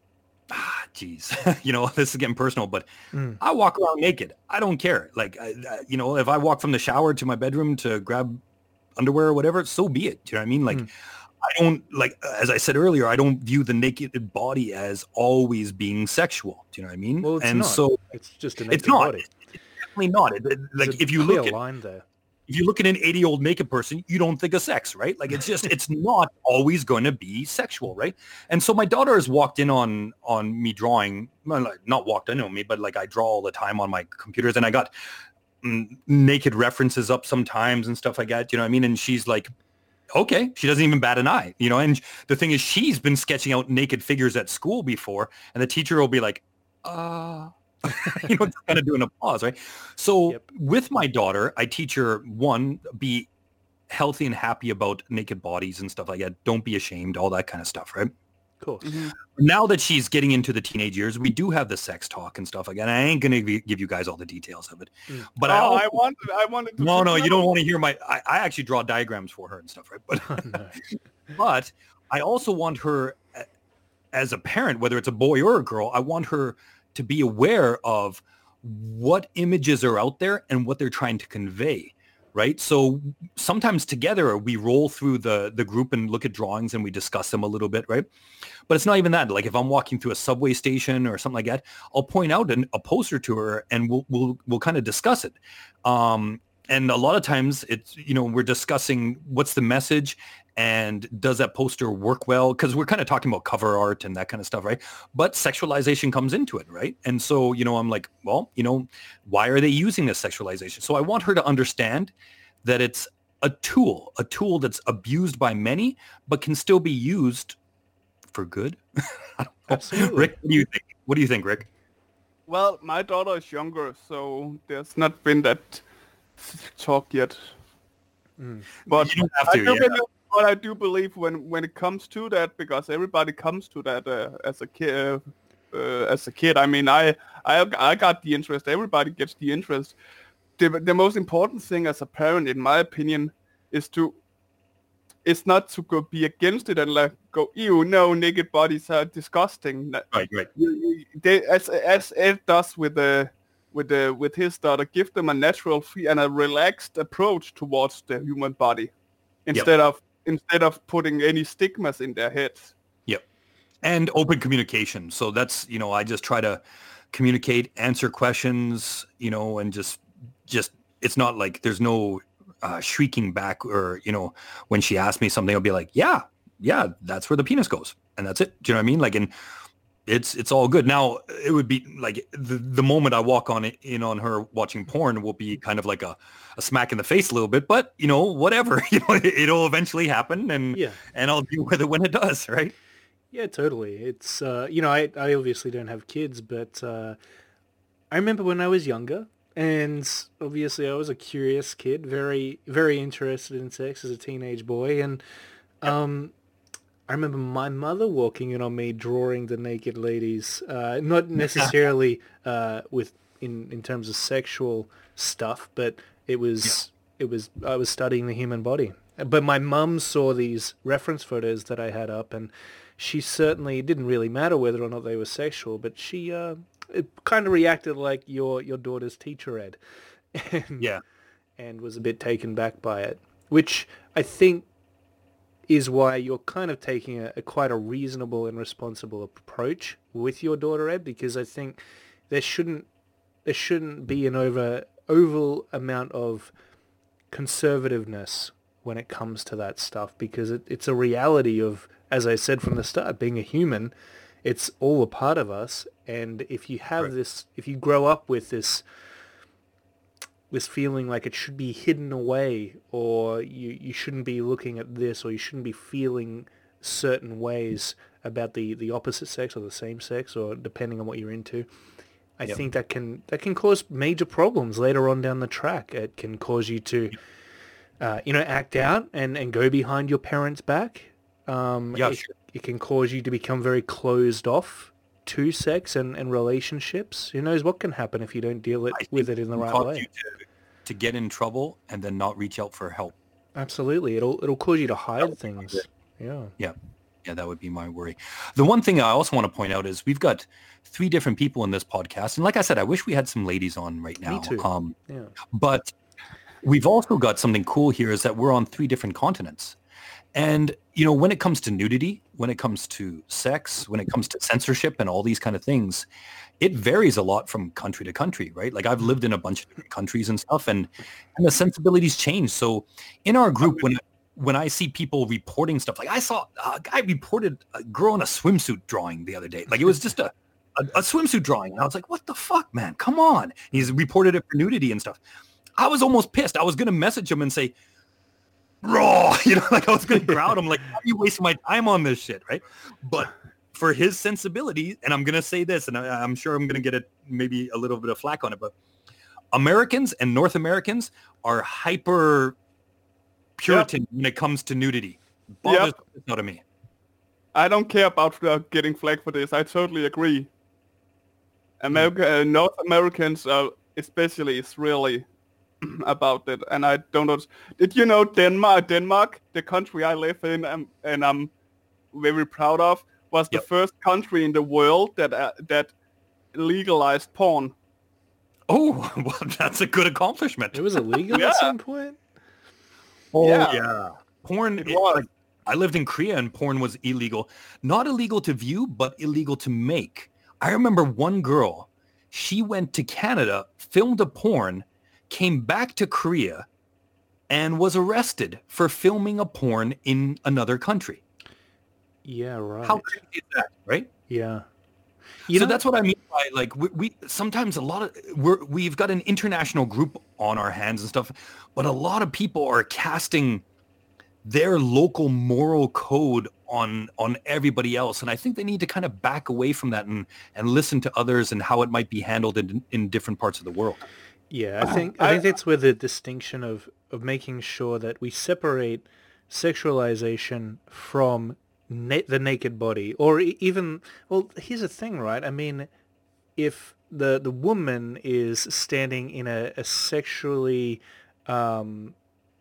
Ah, jeez, you know this is getting personal, but Mm. I walk around naked. I don't care. Like, I, I- you know, if I walk from the shower to my bedroom to grab underwear or whatever, so be it. Do you know what I mean? Like, Mm. I don't like as I said earlier. I don't view the naked body as always being sexual. Do you know what I mean? Well, it's and not. so It's just a naked it's not. body. Definitely not. It- it- like if you look at line there. if you look at an 80 year old naked person, you don't think of sex, right? Like it's just, it's not always going to be sexual, right? And so my daughter has walked in on, on me drawing, not walked in on me, but like I draw all the time on my computers and I got mm, naked references up sometimes and stuff like that. You know what I mean? And she's like, okay, she doesn't even bat an eye, you know? And the thing is she's been sketching out naked figures at school before and the teacher will be like, uh, you know, kind of doing a pause, right? So Yep. with my daughter, I teach her one, be healthy and happy about naked bodies and stuff like that. Don't be ashamed, all that kind of stuff, right? Cool. course. Mhm. Now that she's getting into the teenage years, we do have the sex talk and stuff like that. I ain't gonna give you guys all the details of it, Mm. but oh, I, I wanted, I wanted to. no, no, you don't want to hear my. I, I actually draw diagrams for her and stuff, right? But no. but I also want her as a parent, whether it's a boy or a girl, I want her to be aware of what images are out there and what they're trying to convey. Right. So sometimes together we roll through the the group and look at drawings and we discuss them a little bit. Right. But it's not even that. Like if I'm walking through a subway station or something like that, I'll point out an, a poster to her and we'll we'll we'll kind of discuss it. Um, and a lot of times it's you know we're discussing what's the message and does that poster work well? Because we're kind of talking about cover art and that kind of stuff right? But sexualization comes into it right? And so you know i'm like well you know why are they using this sexualization? So i want her to understand that it's a tool a tool that's abused by many but can still be used for good. I don't know. Absolutely. rick what do you think? What do you think rick? Well, my daughter is younger, so there's not been that talk yet. Mm. But you don't have I do yeah. believe, but I do believe when when it comes to that, because everybody comes to that uh, as a kid. Uh, uh, as a kid, I mean, I, I I got the interest. Everybody gets the interest. The the most important thing as a parent, in my opinion, is to it's not to go be against it and like go, ew, no, naked bodies are disgusting. right right you, you, they, as as Ed does with the with the with his daughter, give them a natural free and a relaxed approach towards the human body, instead of instead of putting any stigmas in their heads. Yep, and open communication. So that's, you know, I just try to communicate, answer questions, you know, and just, just, it's not like there's no uh, shrieking back or, you know, when she asks me something, I'll be like, yeah, yeah, that's where the penis goes. And that's it. Do you know what I mean? Like, and it's, it's all good. Now it would be like the, the moment I walk on it, in on her watching porn will be kind of like a, a smack in the face a little bit, but you know, whatever, you know, it, will eventually happen and, Yeah. and I'll deal with it when it does. Right. Yeah, totally. It's uh, you know, I I obviously don't have kids, but uh, I remember when I was younger, and obviously I was a curious kid, very very interested in sex as a teenage boy, and um, I remember my mother walking in on me drawing the naked ladies, uh, not necessarily uh, with in in terms of sexual stuff, but it was it was I was studying the human body. But my mum saw these reference photos that I had up, and she certainly it didn't really matter whether or not they were sexual, but she uh, it kind of reacted like your your daughter's teacher ed, and, Yeah. and was a bit taken back by it, which I think is why you're kind of taking a, a quite a reasonable and responsible approach with your daughter ed, because I think there shouldn't there shouldn't be an over oval amount of conservativeness when it comes to that stuff because it, it's a reality of as I said from the start, being a human, it's all a part of us. And if you have Right. this, if you grow up with this, this feeling like it should be hidden away, or you, you shouldn't be looking at this, or you shouldn't be feeling certain ways about the, the opposite sex or the same sex, or depending on what you're into, I Yep. think that can that can cause major problems later on down the track. It can cause you to, uh, you know, act out and, and go behind your parents' back. Um, Yeah, it, it can cause you to become very closed off to sex and, and relationships. Who knows what can happen if you don't deal it, with it in the right way. you to, to get in trouble and then not reach out for help. Absolutely, it'll it'll cause you to hide things. Yeah. Yeah. Yeah, that would be my worry. The one thing I also want to point out is we've got three different people in this podcast. And like I said, I wish we had some ladies on right now. Me too. Um, Yeah. but we've also got something cool here is that we're on three different continents. And, you know, when it comes to nudity, when it comes to sex, when it comes to censorship and all these kind of things, it varies a lot from country to country, right? Like I've lived in a bunch of different countries and stuff and, and the sensibilities change. So in our group, when when I see people reporting stuff, like I saw a guy reported a girl in a swimsuit drawing the other day. Like it was just a, a, a swimsuit drawing. And I was like, what the fuck, man? Come on. He's reported it for nudity and stuff. I was almost pissed. I was going to message him and say, raw, you know, like I was going to grout him, like, why are you wasting my time on this shit, right? But for his sensibility, and I'm going to say this, and I, I'm sure I'm going to get it maybe a little bit of flack on it, but Americans and North Americans are hyper Puritan when it comes to nudity. Bothers piss out of me. I don't care about uh, getting flagged for this. I totally agree. America, uh, North Americans, uh, especially, is really about it, and I don't know. Did you know Denmark? Denmark, the country I live in, um, and I'm very proud of, was the Yep. first country in the world that uh, that legalized porn. Oh, well, that's a good accomplishment. It was illegal Yeah. at some point. Oh Yeah. Porn It it- was. like, I lived in Korea and porn was illegal. Not illegal to view, but illegal to make. I remember one girl, she went to Canada, filmed a porn, came back to Korea, and was arrested for filming a porn in another country. Yeah, right. How crazy is that, right? Yeah. You so know, that's what I mean by like we, we sometimes a lot of we're we've got an international group on our hands and stuff, but a lot of people are casting their local moral code on on everybody else, and I think they need to kind of back away from that and and listen to others and how it might be handled in in different parts of the world. Yeah, I think I, think that's where the distinction of of making sure that we separate sexualization from na- the naked body, or even well, here's the thing, right? I mean, if the the woman is standing in a, a sexually um,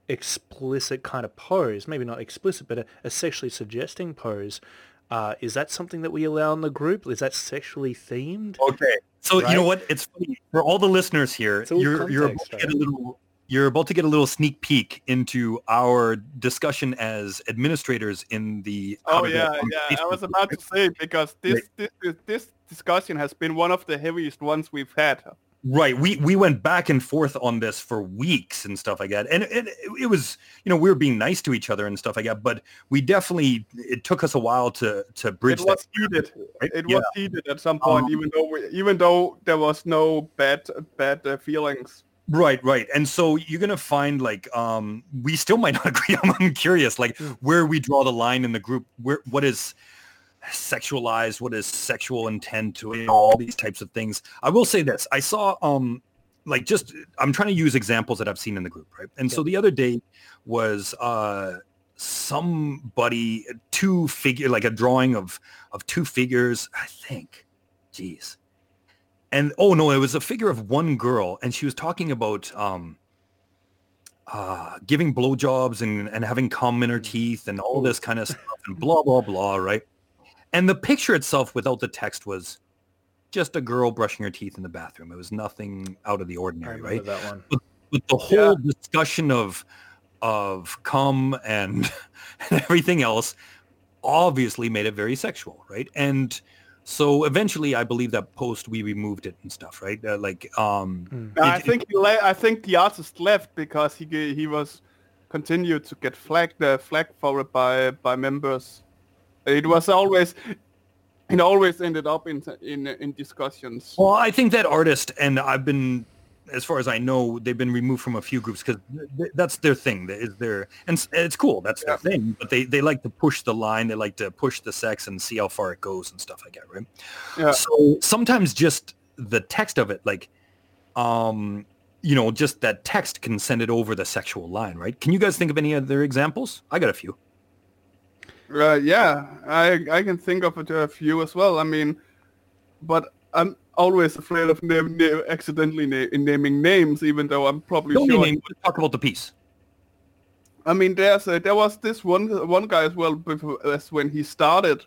explicit kind of pose, maybe not explicit, but a, a sexually suggesting pose. Uh, is that something that we allow in the group? Is that sexually themed? Okay. So you know what? It's funny for all the listeners here. You're you're about to get a little you're about to get a little sneak peek into our discussion as administrators in the. Oh How to Get yeah, yeah. I was about to say because this this this discussion has been one of the heaviest ones we've had. Right. We we went back and forth on this for weeks and stuff like that. And, it, it was, you know, we were being nice to each other and stuff like that, but we definitely it took us a while to to bridge It was that. heated. right? It Yeah. was heated at some point, Um, even though we, even though there was no bad bad uh, feelings. Right, right. And so you're going to find like um we still might not agree. I'm, I'm curious like where we draw the line in the group. Where what is sexualized, what is sexual intent to it, all these types of things. I will say this. I saw um like just I'm trying to use examples that I've seen in the group, right? And so the other day was uh somebody two figure like a drawing of of two figures, I think. Jeez. And oh no, it was a figure of one girl and she was talking about um uh giving blowjobs and and having cum in her teeth and all this kind of stuff and blah blah blah, right? And the picture itself without the text was just a girl brushing her teeth in the bathroom. It was nothing out of the ordinary, remember right? that one. But the whole discussion of of cum and and everything else obviously made it very sexual, right? And so eventually, I believe that post we removed it and stuff, right? Uh, like, um, I it- think he le- I think the artist left because he he was continued to get flagged uh, flagged for it by by members. It was always it always ended up in in in discussions. Well, I think that artist, and I've been, as far as I know, they've been removed from a few groups because th- that's their thing. That Is their and it's cool. That's their thing. But they they like to push the line. They like to push the sex and see how far it goes and stuff like that, right? Yeah. So sometimes just the text of it, like, um, you know, just that text can send it over the sexual line, right? Can you guys think of any other examples? I got a few. Uh, yeah, I I can think of a, a few as well. I mean, but I'm always afraid of name, na- accidentally na- naming names, even though I'm probably Don't sure. name, talk about the piece. I mean, there's a, there was this one one guy as well before, as when he started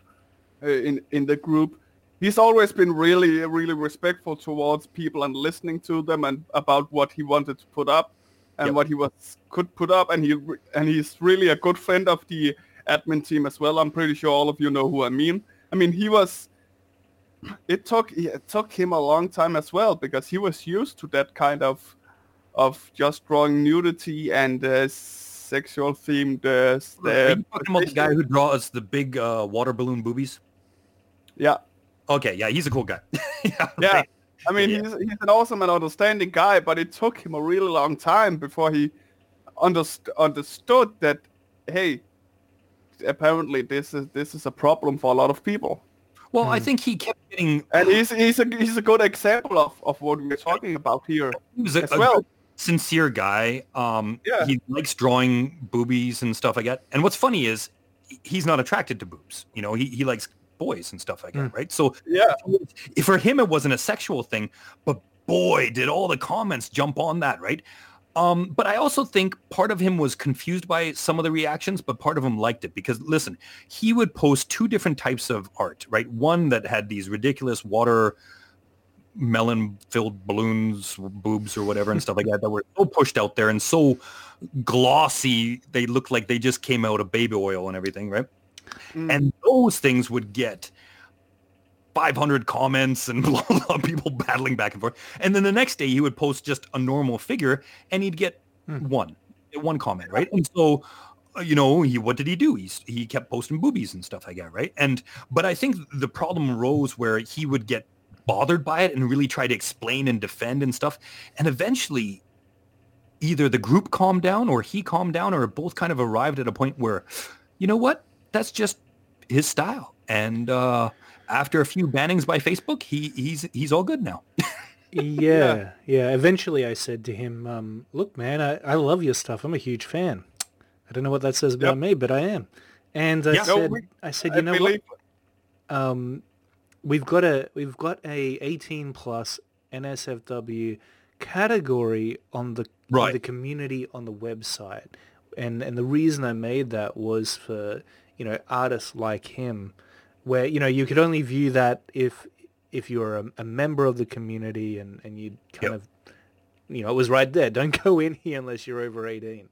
uh, in in the group. He's always been really really respectful towards people and listening to them and about what he wanted to put up and Yep. what he was could put up and he and he's really a good friend of the admin team as well. I'm pretty sure all of you know who I mean. I mean, he was. It took it took him a long time as well because he was used to that kind of of just drawing nudity and uh, sexual themed. Uh, you talking about the guy who draws the big uh, water balloon boobies? yeah, Okay, yeah, he's a cool guy. yeah, yeah. I mean, Yeah. he's he's an awesome and understanding guy, but it took him a really long time before he underst- understood that hey, apparently this is this is a problem for a lot of people. Well, I think he kept getting. And he's he's a he's a good example of, of what we're talking about here. He was a, as a well. good, sincere guy. Um, Yeah. He likes drawing boobies and stuff like that. And what's funny is he's not attracted to boobs. You know, he, he likes boys and stuff like that, right? So Yeah. if for him it wasn't a sexual thing, but boy, did all the comments jump on that, right? Um, but I also think part of him was confused by some of the reactions, but part of him liked it because listen, he would post two different types of art, right? One that had these ridiculous water melon filled balloons, boobs or whatever and stuff like that that were so pushed out there and so glossy they looked like they just came out of baby oil and everything, right? And those things would get 500 comments and blah, blah, blah, people battling back and forth. And then the next day he would post just a normal figure and he'd get one, one comment, right? And so, uh, you know, he, what did he do? He's, he kept posting boobies and stuff like that, right? And, but I think the problem arose where he would get bothered by it and really try to explain and defend and stuff. And eventually either the group calmed down or he calmed down or both kind of arrived at a point where, you know what? That's just his style. And uh, after a few bannings by Facebook, he he's he's all good now. yeah, yeah. Eventually, I said to him, um, "Look, man, I, I love your stuff. I'm a huge fan. I don't know what that says about Yep. me, but I am." And I Yeah. No, said, we- "I said, I you know what? um, we've got a we've got a 18 plus NSFW category on the on Right. the community on the website, and and the reason I made that was for you know artists like him, where you know you could only view that if if you're a, a member of the community and and you kind Yep. of you know it was right there. Don't go in here unless you're over 18.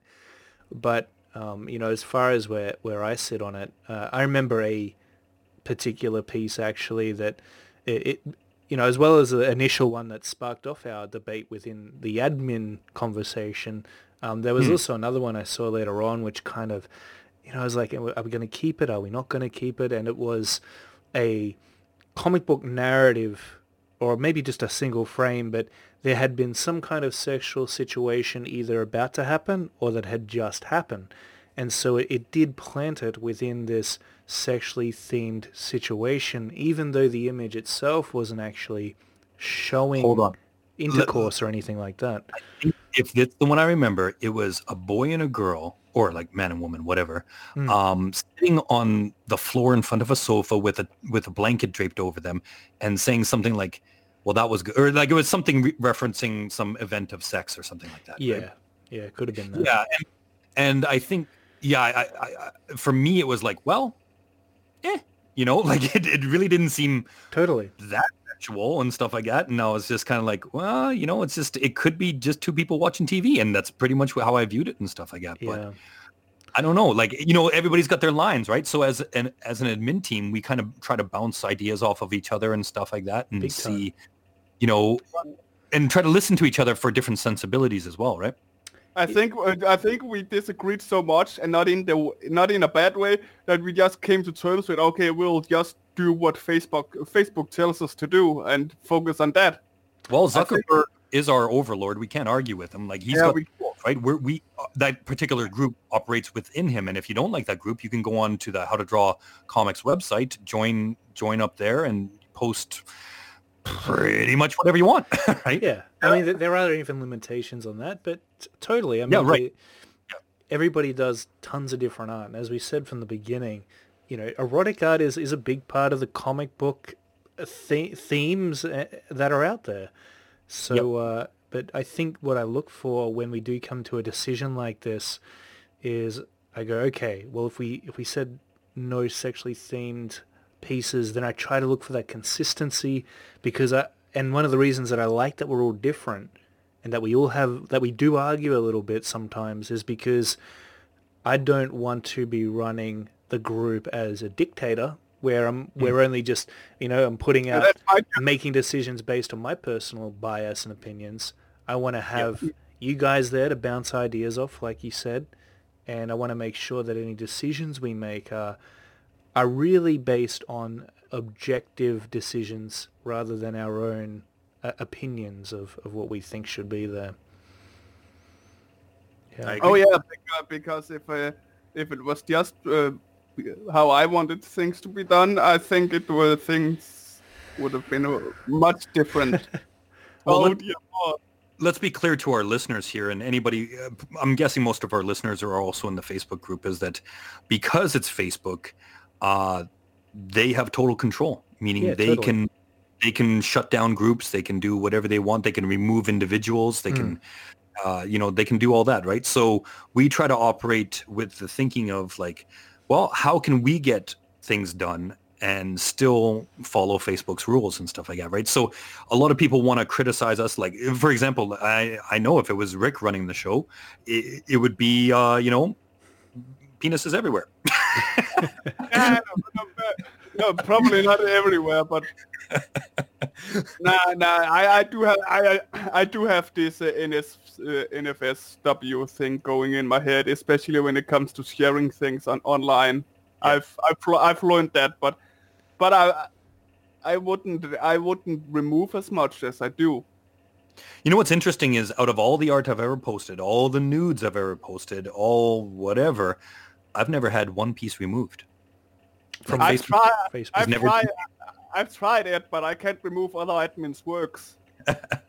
But um, you know, as far as where where I sit on it, uh, I remember a particular piece actually that it, it you know, as well as the initial one that sparked off our debate within the admin conversation, um, there was Hmm. also another one I saw later on, which kind of, you know, I was like, are we going to keep it? Are we not going to keep it? And it was a comic book narrative, or maybe just a single frame, but there had been some kind of sexual situation either about to happen or that had just happened. And so it, it did plant it within this sexually themed situation, even though the image itself wasn't actually showing Hold on. intercourse or anything like that. if it's the one I remember, it was a boy and a girl, or like man and woman, whatever, Hmm. um, sitting on the floor in front of a sofa with a with a blanket draped over them, and saying something like, "Well, that was good," or like it was something re- referencing some event of sex or something like that. right? Yeah, yeah, it could have been that. yeah, and, and I think, yeah, I, I, I, for me, it was like, well, eh, you know, like it, it really didn't seem Totally. that sexual and stuff like that. And I was just kind of like, well, you know, it's just, it could be just two people watching TV. And that's pretty much how I viewed it and stuff like that. But I don't know, like, you know, everybody's got their lines, right? So as an, as an admin team, we kind of try to bounce ideas off of each other and stuff like that and Big time. see, you know, and try to listen to each other for different sensibilities as well, right? I think uh, I think we disagreed so much, and not in the not in a bad way, that we just came to terms with okay, we'll just do what Facebook Facebook tells us to do and focus on that. Well, Zuckerberg is our overlord. We can't argue with him. Like he's Yeah, got we- right? We're, we uh, that particular group operates within him, and if you don't like that group, you can go on to the How to Draw Comics website, join join up there, and post pretty much whatever you want, right? Yeah, I mean, th- there are even limitations on that, but totally. I mean, Yeah, right. we- everybody does tons of different art, and as we said from the beginning, you know, erotic art is, is a big part of the comic book uh, the- themes uh, that are out there. So, uh, but I think what I look for when we do come to a decision like this is I go, okay, well, if we if we said no sexually themed pieces, then I try to look for that consistency because I and one of the reasons that I like that we're all different and that we all have that we do argue a little bit sometimes is because I don't want to be running the group as a dictator where I'm we're only just you know I'm putting out that's my making decisions based on my personal bias and opinions. I want to have you guys there to bounce ideas off, like you said, and I want to make sure that any decisions we make are are really based on objective decisions rather than our own uh, opinions of, of what we think should be there. Yeah. Oh yeah, because, because if uh, if it was just uh, how I wanted things to be done, I think it were things would have been much different. Well, let- dear Lord. let's be clear to our listeners here and anybody uh, i'm guessing most of our listeners are also in the facebook group is that because it's facebook uh, they have total control meaning Yeah, they totally. can they can shut down groups they can do whatever they want they can remove individuals they can uh, you know they can do all that right so we try to operate with the thinking of like well how can we get things done and still follow Facebook's rules and stuff like that, right? So a lot of people want to criticize us. Like, for example, I, I know if it was Rick running the show, it, it would be, uh, you know, penises everywhere. Yeah, no, no, no, probably not everywhere, but nah, nah. I, I do have I, I I do have this uh, NS uh, NFSW thing going in my head, especially when it comes to sharing things on online. I've I've I've learned that, but but I I wouldn't I wouldn't remove as much as I do. You know what's interesting is out of all the art I've ever posted, all the nudes I've ever posted, all whatever, I've never had one piece removed. From I've Facebook. tried Facebook. I've never- tried I've tried it, but I can't remove other admins' works. That's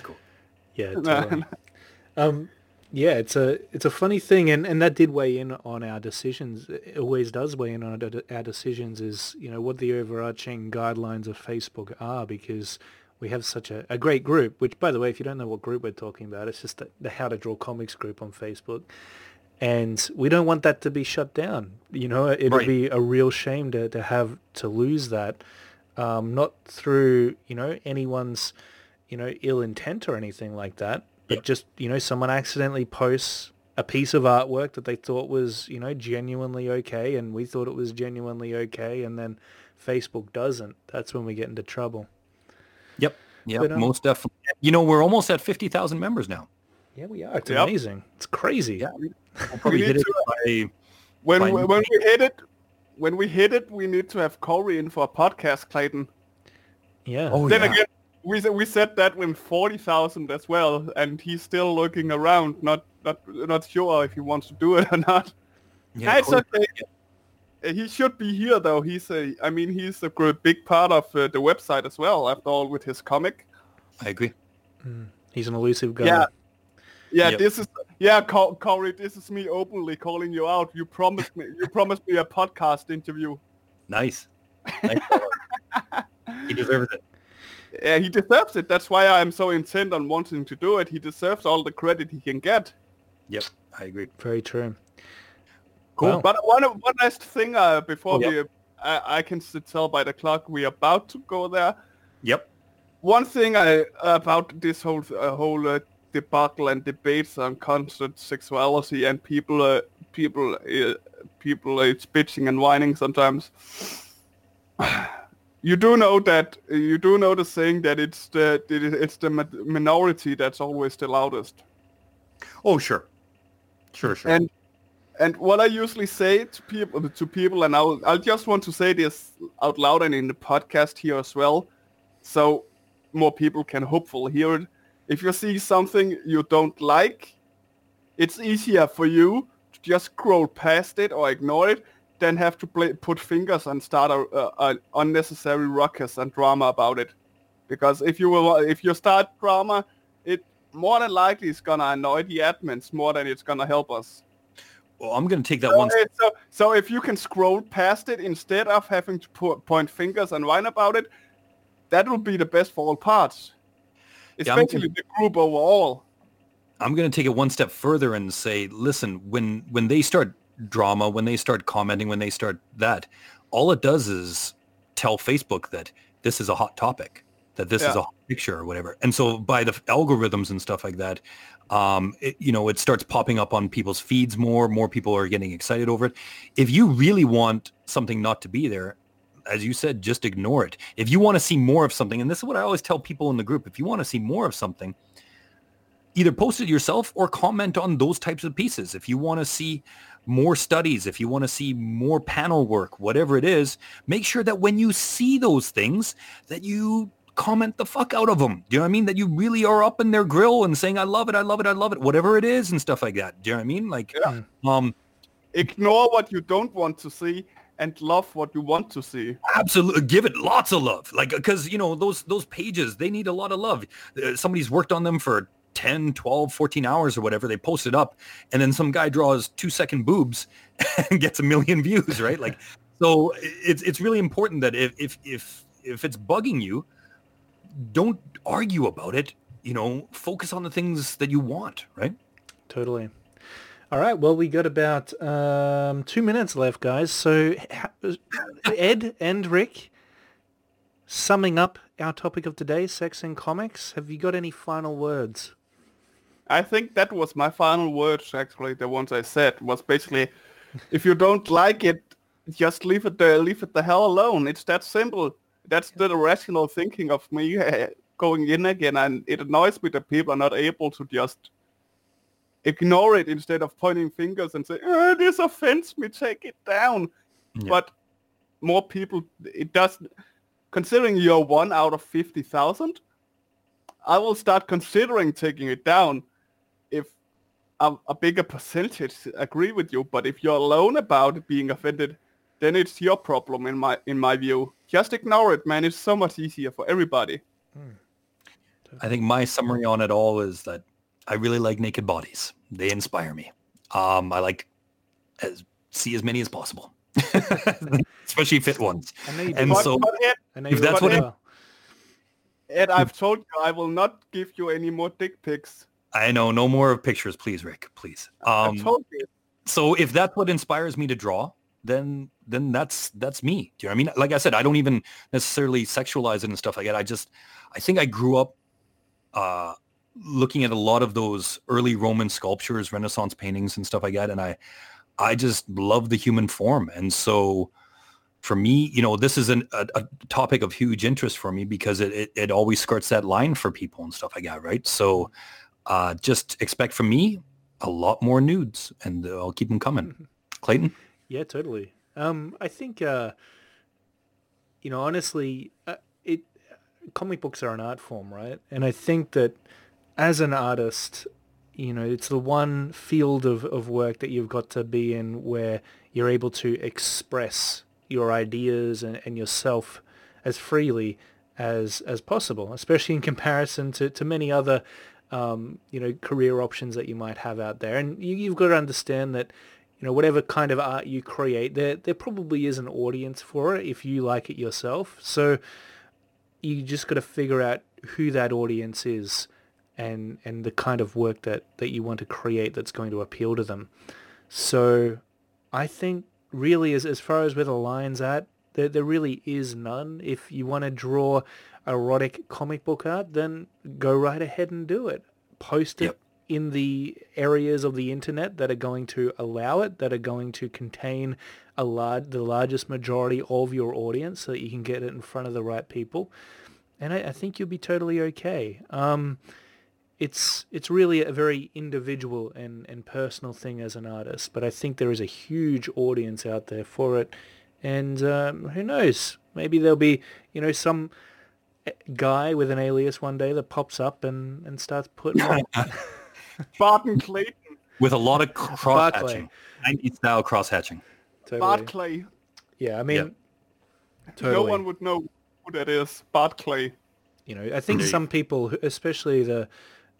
cool. Yeah, totally. um, yeah, it's a it's a funny thing, and, and that did weigh in on our decisions. It always does weigh in on our, our decisions. Is you know what the overarching guidelines of Facebook are because we have such a, a great group. Which, by the way, if you don't know what group we're talking about, it's just the, the How to Draw Comics group on Facebook, and we don't want that to be shut down. You know, it would Right. be a real shame to to have to lose that, um, not through you know anyone's you know, ill intent or anything like that, but Yep. just, you know, someone accidentally posts a piece of artwork that they thought was, you know, genuinely okay and we thought it was genuinely okay and then Facebook doesn't, that's when we get into trouble. Yep. Yep. But, um, most definitely. You know, we're almost at 50,000 members now. Yeah, we are. It's Yep. amazing. It's crazy. Yeah. We'll probably need hit it to- by, When Fine. we, when we hit it, when we hit it, we need to have Corey in for a podcast, Clayton. Yeah. Oh, then yeah. again, we said- we said that with forty thousand as well, and he's still looking around, not not not sure if he wants to do it or not. yeah, That's okay. Uh, He should be here though. He's a, I mean, he's a gr- big part of uh, the website as well. After all, with his comic. I agree. He's an elusive guy. Yeah. Yeah, Yep. this is yeah, Co- Corey. This is me openly calling you out. You promised me. You promised me a podcast interview. Nice. nice. he deserves it. Yeah, he deserves it. That's why I'm so intent on wanting to do it. He deserves all the credit he can get. Yep. I agree. Very true. Cool. Wow. But one one last thing uh, before Oh, yeah. we, I, I can tell by the clock we're about to go there. Yep. One thing I about this whole uh, whole uh, debacle and debates on constant sexuality and people uh, people uh, people uh, bitching and whining sometimes. You do know that you do know the saying that it's the it's the minority that's always the loudest. Oh, sure. Sure, sure. And and what I usually say to people to people, and I'll I'll just want to say this out loud and in the podcast here as well, so more people can hopefully hear it. If you see something you don't like, it's easier for you to just scroll past it or ignore it than have to play, put fingers and start a, a, an unnecessary ruckus and drama about it. Because if you will, if you start drama, it more than likely is gonna annoy the admins more than it's gonna help us. well, I'm going to take that So, one. it- so, so if you can scroll past it instead of having to po- point fingers and whine about it, that will be the best for all parts, Yeah, I'm especially the group overall. I'm going to take it one step further and say, listen, when when they start drama, when they start commenting, when they start that, all it does is tell Facebook that this is a hot topic, that this is a hot picture or whatever. And so by the algorithms and stuff like that, um, it, you know, it starts popping up on people's feeds more. More people are getting excited over it. If you really want something not to be there, as you said, just ignore it. If you want to see more of something, and this is what I always tell people in the group, if you want to see more of something, either post it yourself or comment on those types of pieces. If you want to see more studies, if you want to see more panel work, whatever it is, make sure that when you see those things that you comment the fuck out of them. Do you know what I mean? That you really are up in their grill and saying, I love it, I love it, I love it, whatever it is and stuff like that. Do you know what I mean? Like, Yeah. um, Ignore what you don't want to see and love what you want to see. absolutely give it lots of love. Like because you know those those pages they need a lot of love. Uh, somebody's worked on them for 10 12 14 hours or whatever. They post it up and then some guy draws two second boobs and gets a million views right? Like so it's it's really important that if if if if it's bugging you don't argue about it. You know focus on the things that you want right? Totally. All right. Well, we got about um, two minutes left, guys. So, Ed and Rick, summing up our topic of today, sex and comics. Have you got any final words? I think that was my final words, actually. The ones I said was basically, if you don't like it, just leave it there, leave it the hell alone. It's that simple. That's the rational thinking of me going in again, and it annoys me that people are not able to just ignore it instead of pointing fingers and say, oh, "This offends me, take it down." Yeah. But more people, it does. Considering you're one out of fifty thousand, I will start considering taking it down if a, a bigger percentage agree with you. But if you're alone about being offended, then it's your problem in my in my view. Just ignore it, man. It's so much easier for everybody. Hmm. I think my summary on it all is that I really like naked bodies. They inspire me. Um, I like as see as many as possible, especially fit ones. I know you And so- Ed, if that's what it- well. Ed, I've told you I will not give you any more dick pics. I know no more pictures, please, Rick, please. I Um, told you. so if that's what inspires me to draw, then then that's that's me. Do you know what I mean? Like I said, I don't even necessarily sexualize it and stuff like that. I just I think I grew up uh, looking at a lot of those early Roman sculptures, Renaissance paintings and stuff like that, and I I just love the human form, and so for me, you know, this is an, a, a topic of huge interest for me because it, it, it always skirts that line for people and stuff like that, right? So uh, just expect from me a lot more nudes and I'll keep them coming. Clayton? Yeah, totally. Um, I think, uh, you know, honestly, uh, it comic books are an art form, right? And I think that as an artist, you know, it's the one field of, of work that you've got to be in where you're able to express your ideas and, and yourself as freely as as possible, especially in comparison to, to many other um, you know career options that you might have out there. And you, you've got to understand that you know whatever kind of art you create, there there probably is an audience for it if you like it yourself. So you just got to figure out who that audience is and and the kind of work that that you want to create that's going to appeal to them. So I think really as, as far as where the line's at, there, there really is none. If you want to draw erotic comic book art, then go right ahead and do it. Post it Yep. in the areas of the internet that are going to allow it, that are going to contain a large, the largest majority of your audience so that you can get it in front of the right people. And I, I think you'll be totally okay. Um, it's it's really a very individual and, and personal thing as an artist, but I think there is a huge audience out there for it. And um, who knows? Maybe there'll be, you know, some eh, guy with an alias one day that pops up and, and starts putting on. Barton Clayton. With a lot of cross hatching, 90s style cross hatching. totally. Bart Clay. Yeah, I mean, Yep. totally. No one would know who that is. Bart Clay. You know, I think There you some people, especially the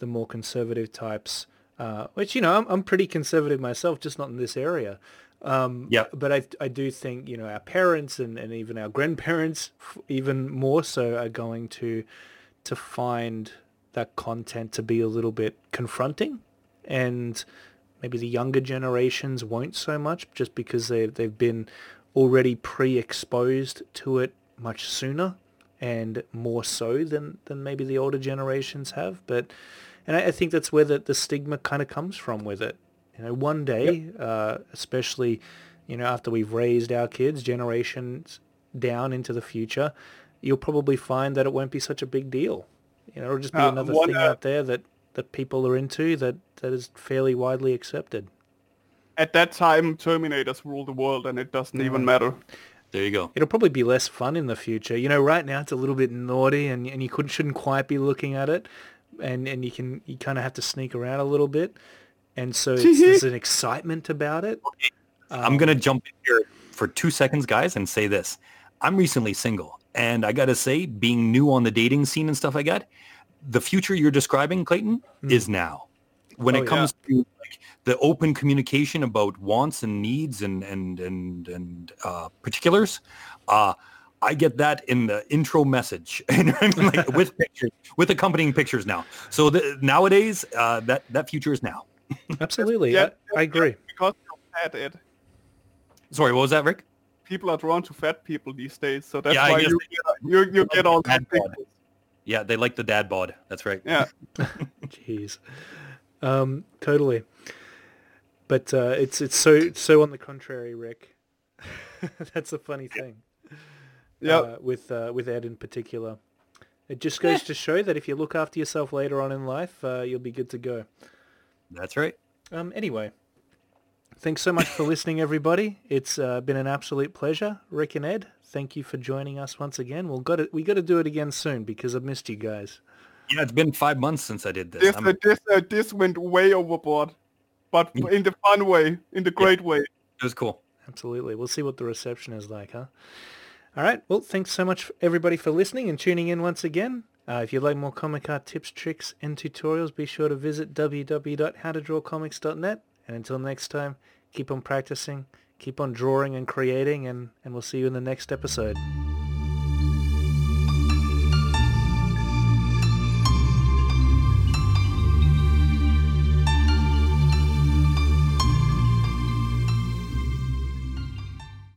the more conservative types, uh, which you know, I'm, I'm pretty conservative myself, just not in this area. Um, Yep. But I I do think you know our parents and, and even our grandparents, even more so, are going to to find that content to be a little bit confronting, and maybe the younger generations won't so much, just because they they've been already pre-exposed to it much sooner and more so than, than maybe the older generations have. But and I, I think that's where the, the stigma kind of comes from with it. You know, one day, uh, especially, you know, after we've raised our kids generations down into the future, you'll probably find that it won't be such a big deal. You know, it'll just be Uh, another one, thing uh, out there that, that people are into that, that is fairly widely accepted. At that time, Terminators rule the world, and it doesn't even matter. There you go. It'll probably be less fun in the future. You know, right now it's a little bit naughty, and, and you couldn't shouldn't quite be looking at it, and and you can you kind of have to sneak around a little bit, and so it's, there's an excitement about it. I'm going to jump in here for two seconds, guys, and say this. I'm recently single. And I got to say, being new on the dating scene and stuff like that, the future you're describing, Clayton, is now. When Oh, it yeah. comes to like, the open communication about wants and needs and and and and uh, particulars, uh, I get that in the intro message, and I mean, like with pictures, with accompanying pictures now. So the, nowadays, uh, that that future is now. Absolutely, Yeah, I, I agree. Because you're fat, Ed. Sorry, what was that, Rick? People are drawn to fat people these days, so that's Yeah, why you get, you, you get all Dad that. bod. Yeah, they like the dad bod. That's right. Yeah. Jeez, um, totally. But uh, it's it's so so on the contrary, Rick. That's a funny thing. Yeah. uh, with uh, with Ed in particular. It just goes to show that if you look after yourself later on in life, uh, you'll be good to go. That's right. Um, anyway, thanks so much for listening, everybody. It's uh, been an absolute pleasure, Rick and Ed. Thank you for joining us once again. We'll got to, we got to do it again soon because I've missed you guys. Yeah, it's been five months since I did this. This, uh, this, uh, this went way overboard, but in the fun way, in the great way. it was cool. Absolutely. We'll see what the reception is like, huh? All right. Well, thanks so much, everybody, for listening and tuning in once again. Uh, if you'd like more comic art tips, tricks, and tutorials, be sure to visit www.howtodrawcomics.net. And until next time, keep on practicing, keep on drawing and creating, and, and we'll see you in the next episode.